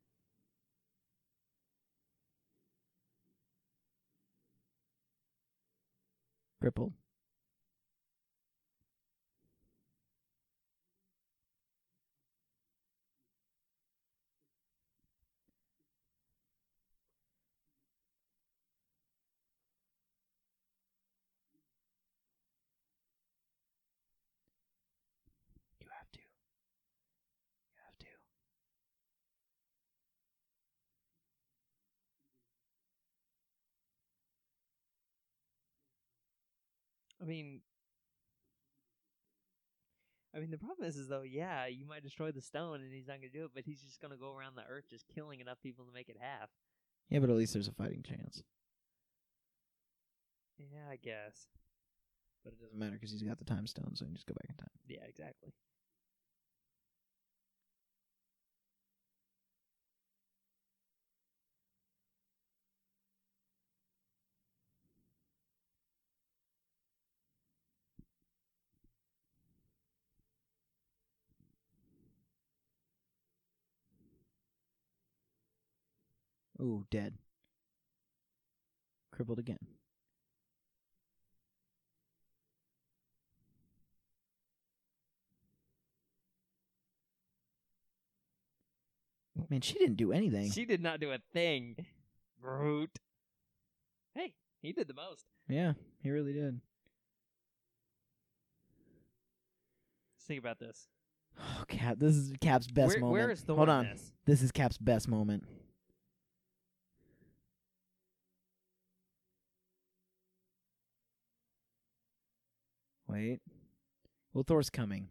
Crippled. I mean, I mean, the problem is, is though, yeah, you might destroy the stone, and he's not gonna do it, but he's just gonna go around the earth just killing enough people to make it half. Yeah, but at least there's a fighting chance. Yeah, I guess. But it doesn't matter because he's got the time stone, so he can just go back in time. Yeah, exactly. Ooh, dead. Crippled again. Man, she didn't do anything. She did not do a thing. Groot. Hey, he did the most. yeah, he really did. Just think about this. Oh, Cap, this is Cap's best where, moment. Where is Thor Hold on. this? This is Cap's best moment. Wait. Well, Thor's coming.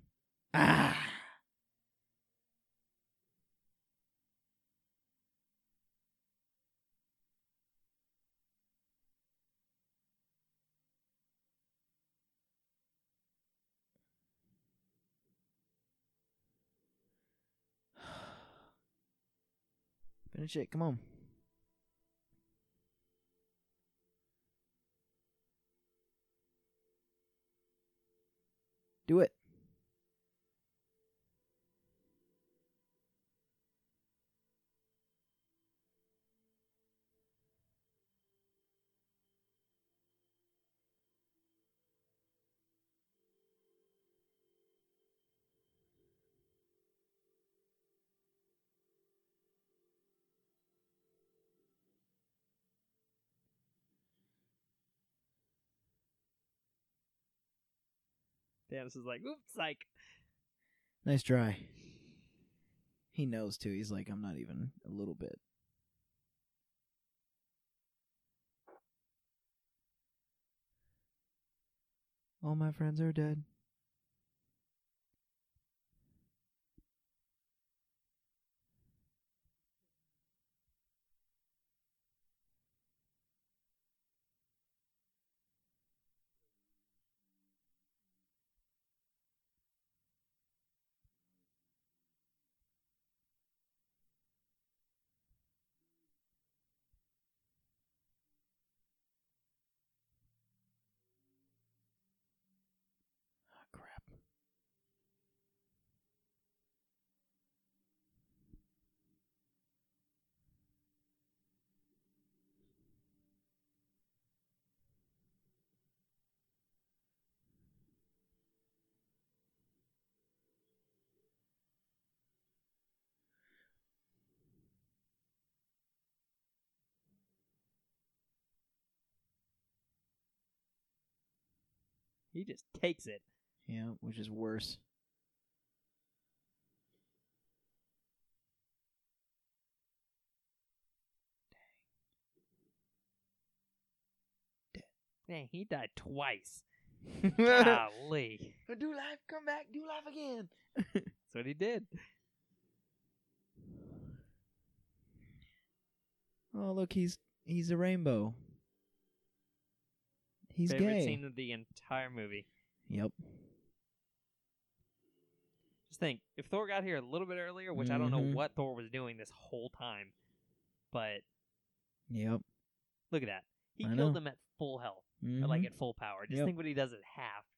Ah! Finish it. Come on. Thanos is like, oops, psych. Nice try. He knows too. He's like, I'm not even a little bit. All my friends are dead. He just takes it. Yeah, which is worse. Dang. Dead. Man, he died twice. Golly. do life, come back, do life again. That's what he did. Oh, look, he's he's a rainbow. He's Favorite gay. scene of the entire movie. Yep. Just think, if Thor got here a little bit earlier, which I don't know Mhm. what Thor was doing this whole time, but Yep. look at that. He I killed know. him at full health, or like Mhm. at full power. Just Yep. think what he does at half.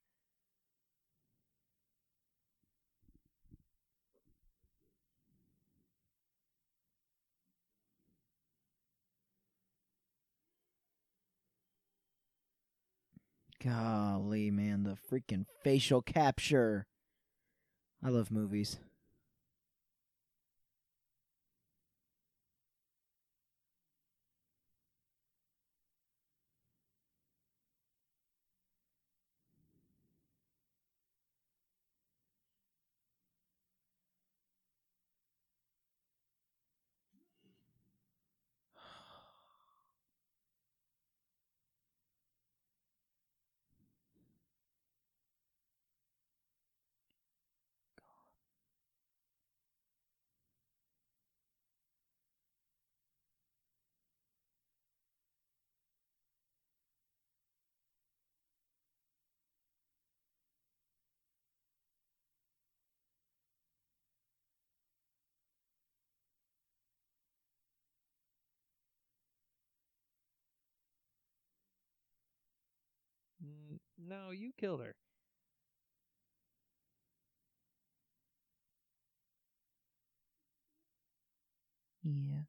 Golly, man, the freaking facial capture. I love movies. No, you killed her. Yeah.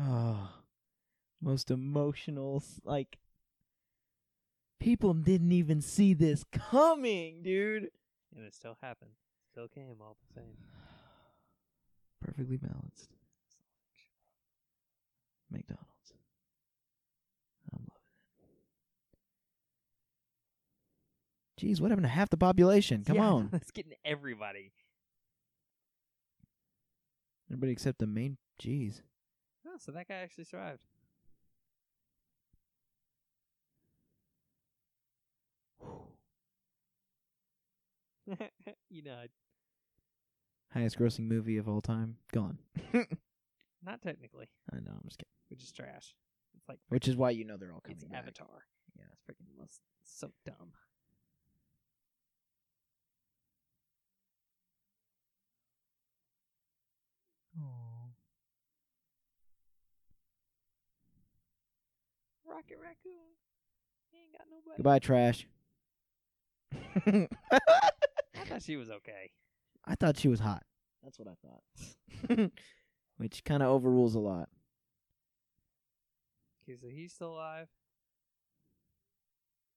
Oh, most emotional. Like, people didn't even see this coming, dude. And it still happened. Still came all the same. Perfectly balanced. McDonald's. I'm loving it. Jeez, what happened to half the population? Come Yeah, on. It's getting everybody. Everybody except the main. Jeez. Oh, so that guy actually survived. you know, Highest grossing movie of all time. Gone. not technically, I know, I'm just kidding. which is trash. It's like Which is why you know they're all coming it's back. Avatar. Yeah. it's freaking most so dumb. Rocket Raccoon. He ain't got nobody. Goodbye, trash. I thought she was okay. I thought she was hot. That's what I thought. Which kind of overrules a lot. Okay, so he's still alive.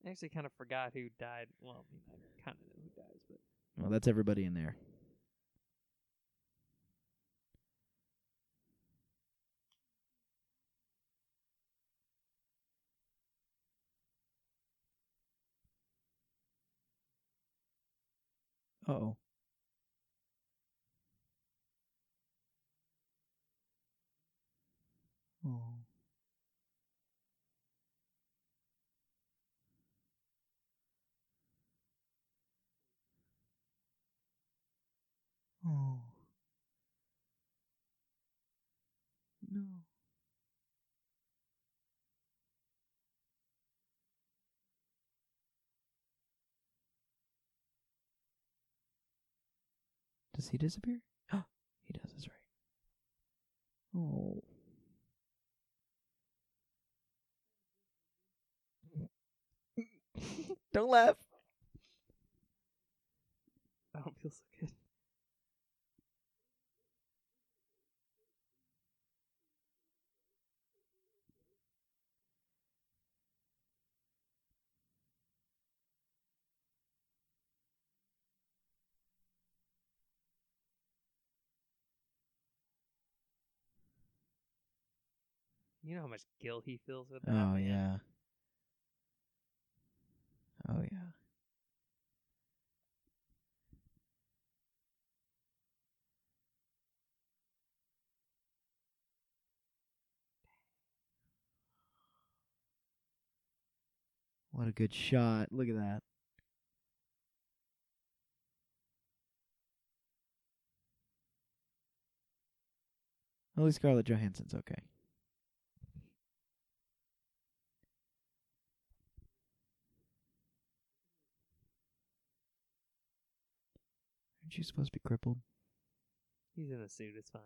I actually kind of forgot who died. Well, I kind of know who dies, but Well, that's everybody in there. Uh-oh. Oh. Oh. Does he disappear? he does, that's right. Oh. Don't laugh. I don't feel so good. You know how much guilt he feels with that. Oh man? yeah. Oh yeah. What a good shot. Look at that. At least Scarlett Johansson's okay. You supposed to be crippled? He's in a suit. It's fine.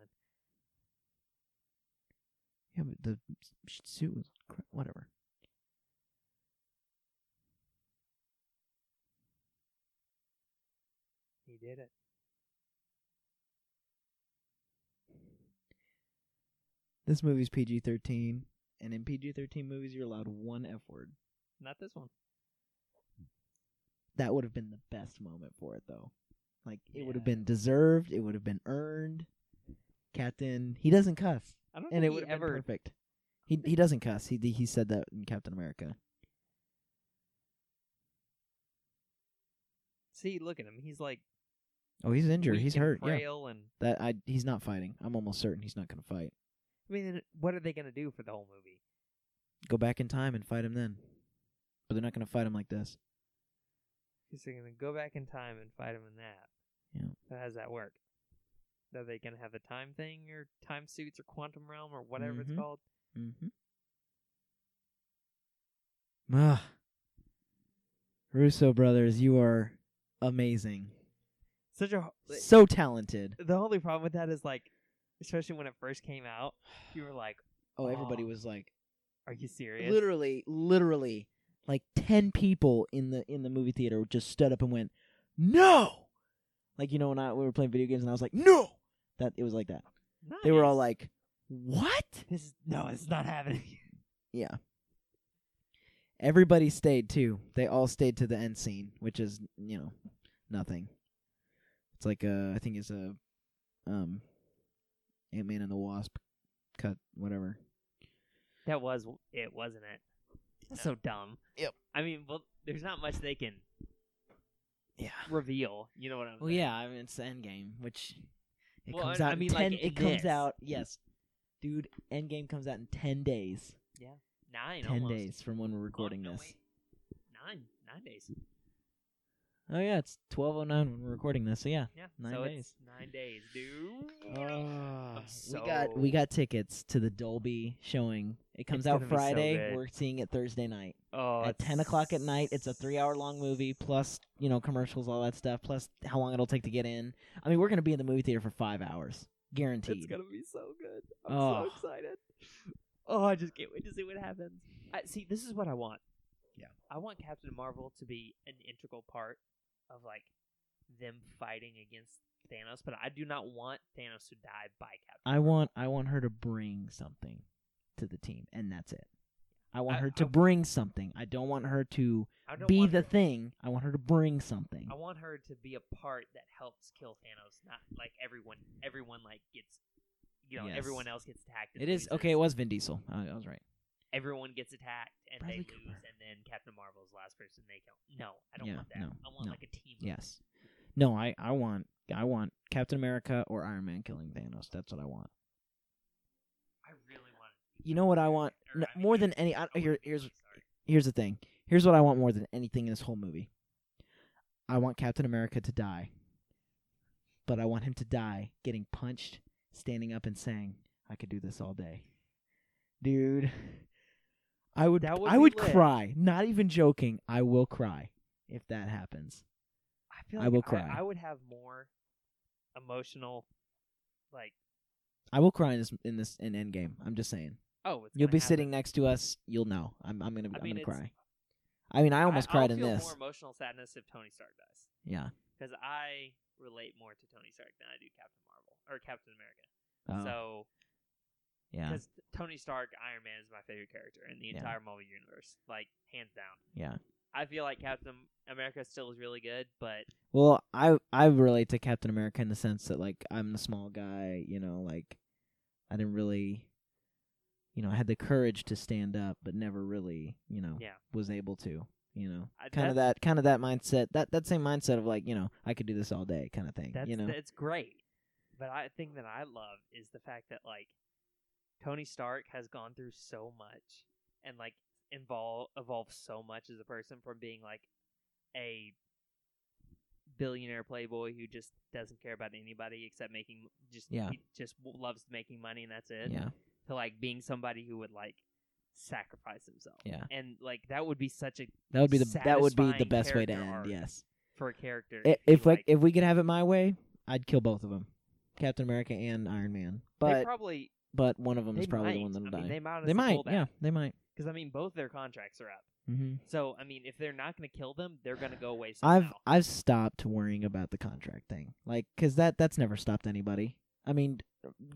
Yeah, but the suit was cri- whatever. He did it. This movie's PG thirteen, and in PG thirteen movies, you're allowed one F word. Not this one. that would have been the best moment for it though. Like it would have been deserved. It would have been earned. Captain, he doesn't cuss, I don't and think it would have been ever. perfect. He he doesn't cuss. He he said that in Captain America. See, look at him. He's like Oh, he's injured. He's hurt. Yeah, and that I he's not fighting. I'm almost certain he's not going to fight. I mean, what are they gonna do for the whole movie? Go back in time and fight him then. But they're not going to fight him like this. He's they're gonna go back in time and fight him in that. Yeah. So how does that work? Are they gonna have the time thing, or time suits, or quantum realm, or whatever Mhm. it's called? Mm-hmm. Ah. Russo brothers, you are amazing. Such a So talented. the only problem with that is like, especially when it first came out, you were like, Oh, everybody Oh. was like "Are you serious?" literally literally like 10 people in the in the movie theater just stood up and went, "No!" Like you know when I we were playing video games and I was like, "No!" That it was like that. They were all like, "What?" "This is no, it's not happening." Yeah. Everybody stayed too. They all stayed to the end scene, which is you know nothing. It's like uh, I think it's a um, Ant Man and the Wasp cut whatever. That was it, wasn't it? That's so dumb. Yep. I mean, well, there's not much they can Yeah. reveal. You know what I'm Well, saying? yeah. I mean, it's the end game, which it Well, comes I- out. I in mean, like, ten. it comes out. Yes, dude. Endgame comes out in ten days. Nine. ten almost. days from when we're recording no, this. wait. Nine. Nine days. Oh yeah, it's twelve oh nine when we're recording this. So yeah. Yeah. Nine so days. It's nine days, dude. Oh, so- we got we got tickets to the Dolby showing. It comes It's out gonna be so Friday. good. We're seeing it Thursday night oh, at ten o'clock at night. It's a three hour long movie plus you know commercials, all that stuff, plus how long it'll take to get in. I mean, we're gonna be in the movie theater for five hours, guaranteed. It's gonna be so good. I'm Oh. so excited. Oh, I just can't wait to see what happens. I, see, this is what I want. Yeah. I want Captain Marvel to be an integral part of like them fighting against Thanos, but I do not want Thanos to die by Captain. I Marvel. want I want her to bring something to the team, and that's it. I want I- her to I- bring something. I don't want her to be the her- thing. I want her to bring something. I want her to be a part that helps kill Thanos, not like everyone. Everyone like gets, you know, Yes. everyone else gets attacked. It is loses. okay. It was Vin Diesel. I, I was right. Everyone gets attacked and Bradley they lose, and then Captain Marvel's the last person they kill. No, I don't Yeah, want that. no, I want no. like a team. Yes. No, I I want I want Captain America or Iron Man killing Thanos. That's what I want. I. You know what I want No, more than any. I, oh, here, here's here's the thing. Here's what I want more than anything in this whole movie. I want Captain America to die. But I want him to die getting punched, standing up and saying, "I could do this all day." Dude, I would would I would lit. cry. Not even joking. I will cry if that happens. I feel I like will cry. I, would have more emotional, like, I will cry in this in this in Endgame. I'm just saying. Oh, it's You'll be happen. sitting next to us. You'll know. I'm I'm gonna I I'm mean, gonna cry. I mean, I almost I, cried I'll in feel this. More emotional sadness if Tony Stark dies, Yeah. because I relate more to Tony Stark than I do Captain Marvel or Captain America. Oh, So, yeah. because Tony Stark, Iron Man is my favorite character in the Yeah. entire Marvel universe, like hands down. Yeah. I feel like Captain America still is really good, but Well, I I relate to Captain America in the sense that like I'm the small guy, you know, like I didn't really you know, I had the courage to stand up but never really, you know, yeah, was able to, you know. Kind of that kind of that mindset, that that same mindset of like, you know, I could do this all day kind of thing, That's you know. it's great. But I think that I love is the fact that like Tony Stark has gone through so much and like involve evolved so much as a person from being like a billionaire playboy who just doesn't care about anybody except making just Yeah. he just loves making money and that's it yeah. To like being somebody who would like sacrifice himself Yeah. and like that would be such a That would be the that would be the best way to end, yes. for a character I- If like, like if we could have it my way, I'd kill both of them. Captain America and Iron Man. they But probably but one of them is probably might. the one that'll I mean, die. they might, they might, yeah, they might. Because I mean, both their contracts are up. hmm So I mean, if they're not going to kill them, they're going to go away I've. I've stopped worrying about the contract thing, like, cause that that's never stopped anybody. I mean,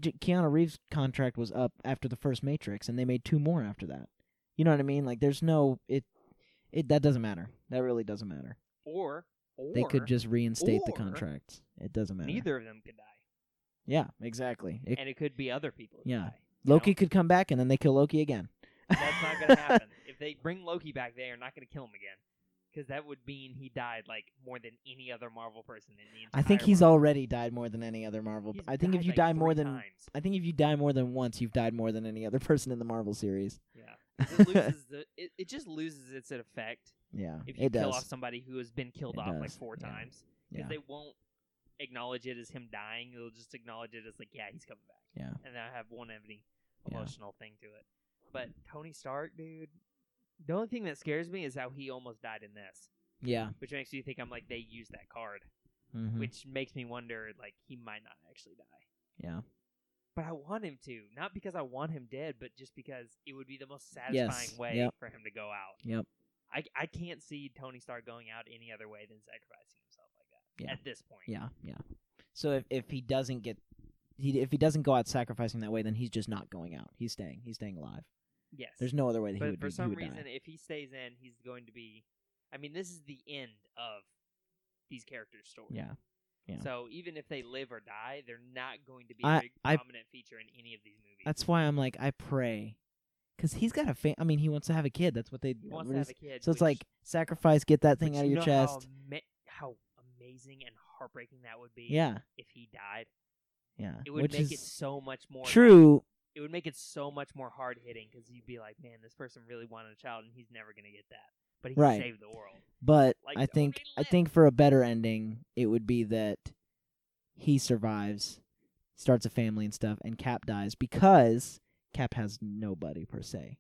Keanu Reeves' contract was up after the first Matrix, and they made two more after that. You know what I mean? Like, there's no it, it that doesn't matter. That really doesn't matter. or or they could just reinstate the or contracts. It doesn't matter. neither of them could die, Yeah, exactly. It, and it could be other people. Yeah. die, Loki know? could come back and then they kill Loki again. That's not gonna happen. if they bring Loki back, they are not gonna kill him again. Because that would mean he died like more than any other Marvel person in the entire I think he's Marvel. already died more than any other Marvel. He's I think if you like, die more than times. I think if you die more than once, you've died more than any other person in the Marvel series. Yeah, it loses the it, it just loses its effect Yeah, if you it kill does. off somebody who has been killed It off like does, four yeah. times. Because yeah, they won't acknowledge it as him dying. They'll just acknowledge it as like, yeah, he's coming back. yeah, and then I have one any Yeah. emotional thing to it. But Tony Stark, dude, the only thing that scares me is how he almost died in this, yeah. which makes me think I'm like they used that card, mhm, which makes me wonder like he might not actually die. yeah. But I want him to, not because I want him dead, but just because it would be the most satisfying Yes, way yep. for him to go out. Yep. I I can't see Tony Stark going out any other way than sacrificing himself like that. Yeah. At this point, Yeah, yeah. So if if he doesn't get he if he doesn't go out sacrificing that way, then he's just not going out. He's staying. He's staying alive. Yes. There's no other way that he but for some would reason, die. if he stays in, he's going to be. I mean, this is the end of these characters' story. Yeah. Yeah. So even if they live or die, they're not going to be I- a big I- prominent feature in any of these movies. That's why I'm like I pray, because he's got a fa- I mean, he wants to have a kid. That's what they. he wants to have a kid. so it's like sacrifice, get that thing out of you your chest. How, ama- how amazing and heartbreaking that would be. Yeah, If he died, yeah. it would Which make it so much more true. It would make it so much more hard hitting because you'd be like, man, this person really wanted a child and he's never gonna get that, but he Right. saved the world. But Like, I think I think for a better ending, it would be that he survives, starts a family and stuff, and Cap dies because Cap has nobody per se.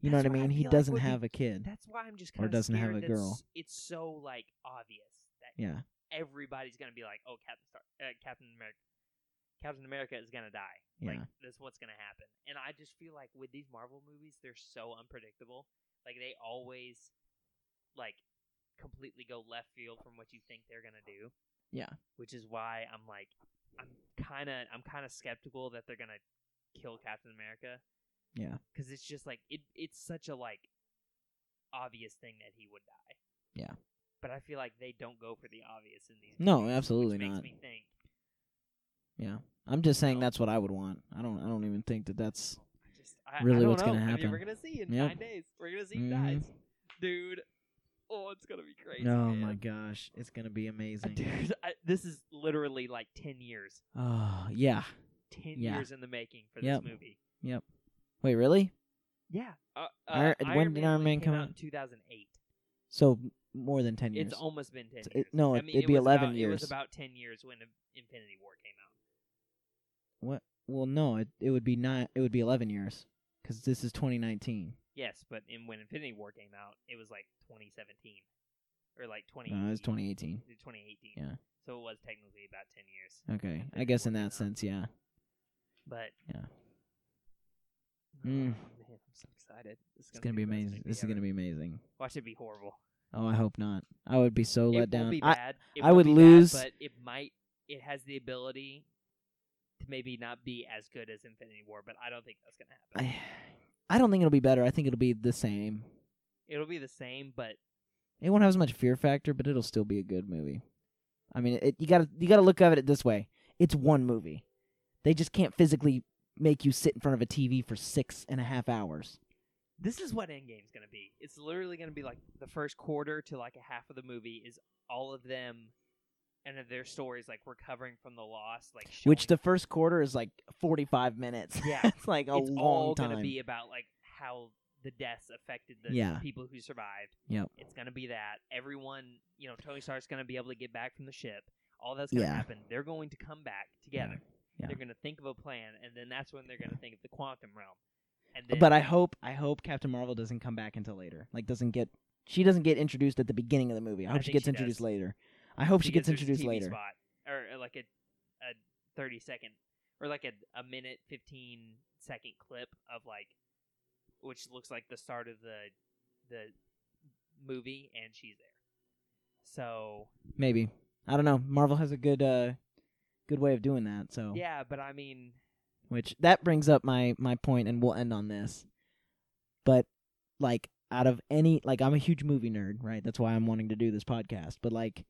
You know what I why I mean? he doesn't the- have a kid. That's why I'm just Or kind doesn't have a girl. It's so like obvious that Yeah, everybody's gonna be like, "Oh, Captain Star- uh, Captain America, Captain America is gonna die." yeah, Like that's what's gonna happen. And I just feel like with these Marvel movies, they're so unpredictable. Like they always like completely go left field from what you think they're gonna do. Yeah. Which is why I'm like, I'm kind of I'm kind of skeptical that they're gonna kill Captain America yeah, because it's just like it it's such a like obvious thing that he would die. Yeah. But I feel like they don't go for the obvious in these. No, movies, absolutely which makes not. Me think. Yeah. I'm just saying that's what I would want. I don't. I don't even think that that's. I just I, Really don't what's know. gonna I mean, happen. we're gonna see in nine days. We're gonna see who Mhm. dies, dude. Oh, it's gonna be crazy. oh man. my gosh, it's gonna be amazing. dude! I, this is literally like ten years, Oh yeah. ten Yeah. years in the making for Yep. this movie. Yep. Wait, really? Yeah. Uh, uh, Iron- when did Iron Man come out two thousand eight? So more than ten years. It's almost been ten It's- years. it- no, I it- mean, it'd it be was 11 about, It years. was about ten years when Infinity War came out. What? Well, no. It it would be not. It would be eleven years because this is 2019. Yes, but in when Infinity War came out, it was like 2017 or like 20. No, Uh, it's 2018. 2018. Yeah. So it was technically about 10 years. Okay, I guess in that out. sense, yeah. But Yeah. Oh, Mm. man, I'm so excited. This is It's gonna be amazing. This is ever. gonna be amazing. Watch it be horrible. Oh, I hope not. I would be so it let down. be I, bad. It I would be bad, lose- but it might. It has the ability to maybe not be as good as Infinity War, but I don't think that's gonna happen. I, I don't think it'll be better. I think it'll be the same. It'll be the same, but It won't have as much fear factor, but it'll still be a good movie. I mean, it, you gotta you gotta look at it this way. It's one movie. They just can't physically make you sit in front of a TV for six and a half hours. this is what Endgame's gonna be. It's literally gonna be like the first quarter to like a half of the movie is all of them and their stories like recovering from the loss, like Which the first quarter is like forty five minutes. Yeah. it's like a it's long all time. gonna be about like how the deaths affected the Yeah. people who survived. Yep. It's gonna be that everyone, you know, Tony Stark's gonna be able to get back from the ship. All that's gonna Yeah. happen. They're going to come back together. Yeah. They're gonna think of a plan, and then that's when they're gonna think of the quantum realm. And then, but I hope I hope Captain Marvel doesn't come back until later. Like doesn't get she doesn't get introduced at the beginning of the movie. I I hope she gets she introduced later. I hope she gets introduced later. spot, or, or like a a thirty second, or like a a minute fifteen second clip of like, which looks like the start of the the movie, and she's there. So Maybe. I don't know. Marvel has a good uh good way of doing that. So yeah, but I mean, which that brings up my my point and we'll end on this. But like out of any like I'm a huge movie nerd, right? That's why I'm wanting to do this podcast. But like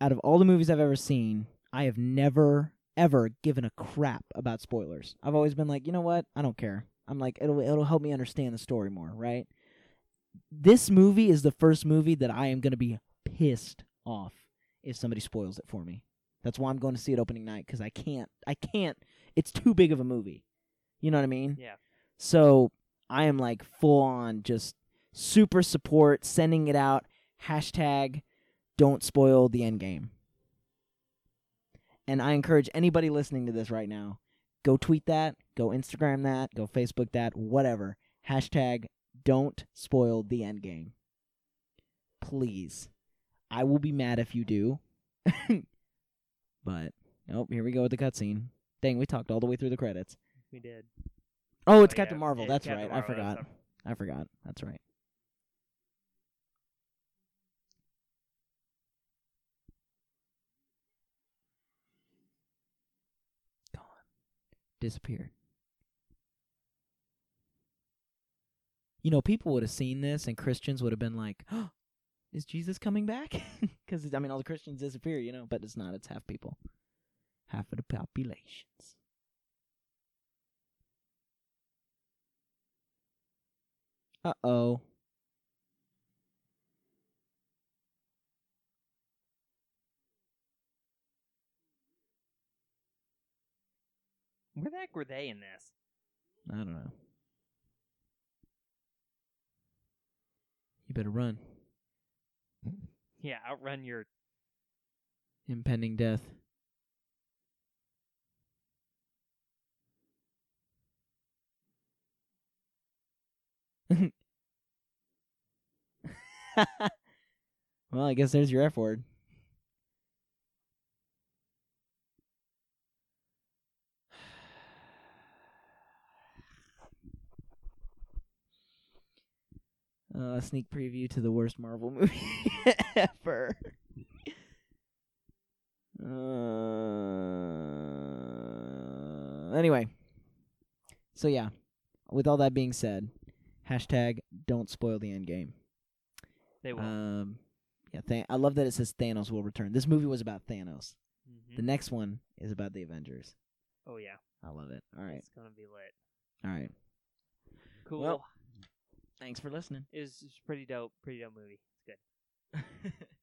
out of all the movies I've ever seen, I have never ever given a crap about spoilers. I've always been like, you know what? I don't care. I'm like it'll it'll help me understand the story more, right? This movie is the first movie that I am going to be pissed off if somebody spoils it for me. That's why I'm going to see it opening night cuz I can't I can't it's too big of a movie. You know what I mean? Yeah. So I am like full on just super support, sending it out. Hashtag don't spoil the end game. And I encourage anybody listening to this right now, go tweet that, go Instagram that, go Facebook that, whatever. Hashtag don't spoil the end game. Please. I will be mad if you do. but nope, here we go with the cutscene. Dang, we talked all the way through the credits. We did. Oh, it's Oh, Captain yeah, Marvel. yeah, That's Captain right. Marvel, I forgot. I forgot. That's right. Disappeared. You know, people would have seen this, and Christians would have been like, oh, "Is Jesus coming back?" Because I mean, all the Christians disappear, you know, but it's not. It's half people, half of the populations. Uh oh. Where the heck were they in this? I don't know. You better run. Yeah, outrun your. Impending death. well, I guess there's your F word. Uh, sneak preview to the worst Marvel movie ever. Uh, anyway, so yeah, with all that being said, hashtag don't spoil the Endgame. They will. Um, yeah, th- I love that it says Thanos will return. This movie was about Thanos. Mhm. The next one is about the Avengers. Oh yeah. I love it. All right, It's gonna be lit. all right. Cool. Well- Thanks for listening. it was, it was pretty dope. Pretty dope movie. It's good.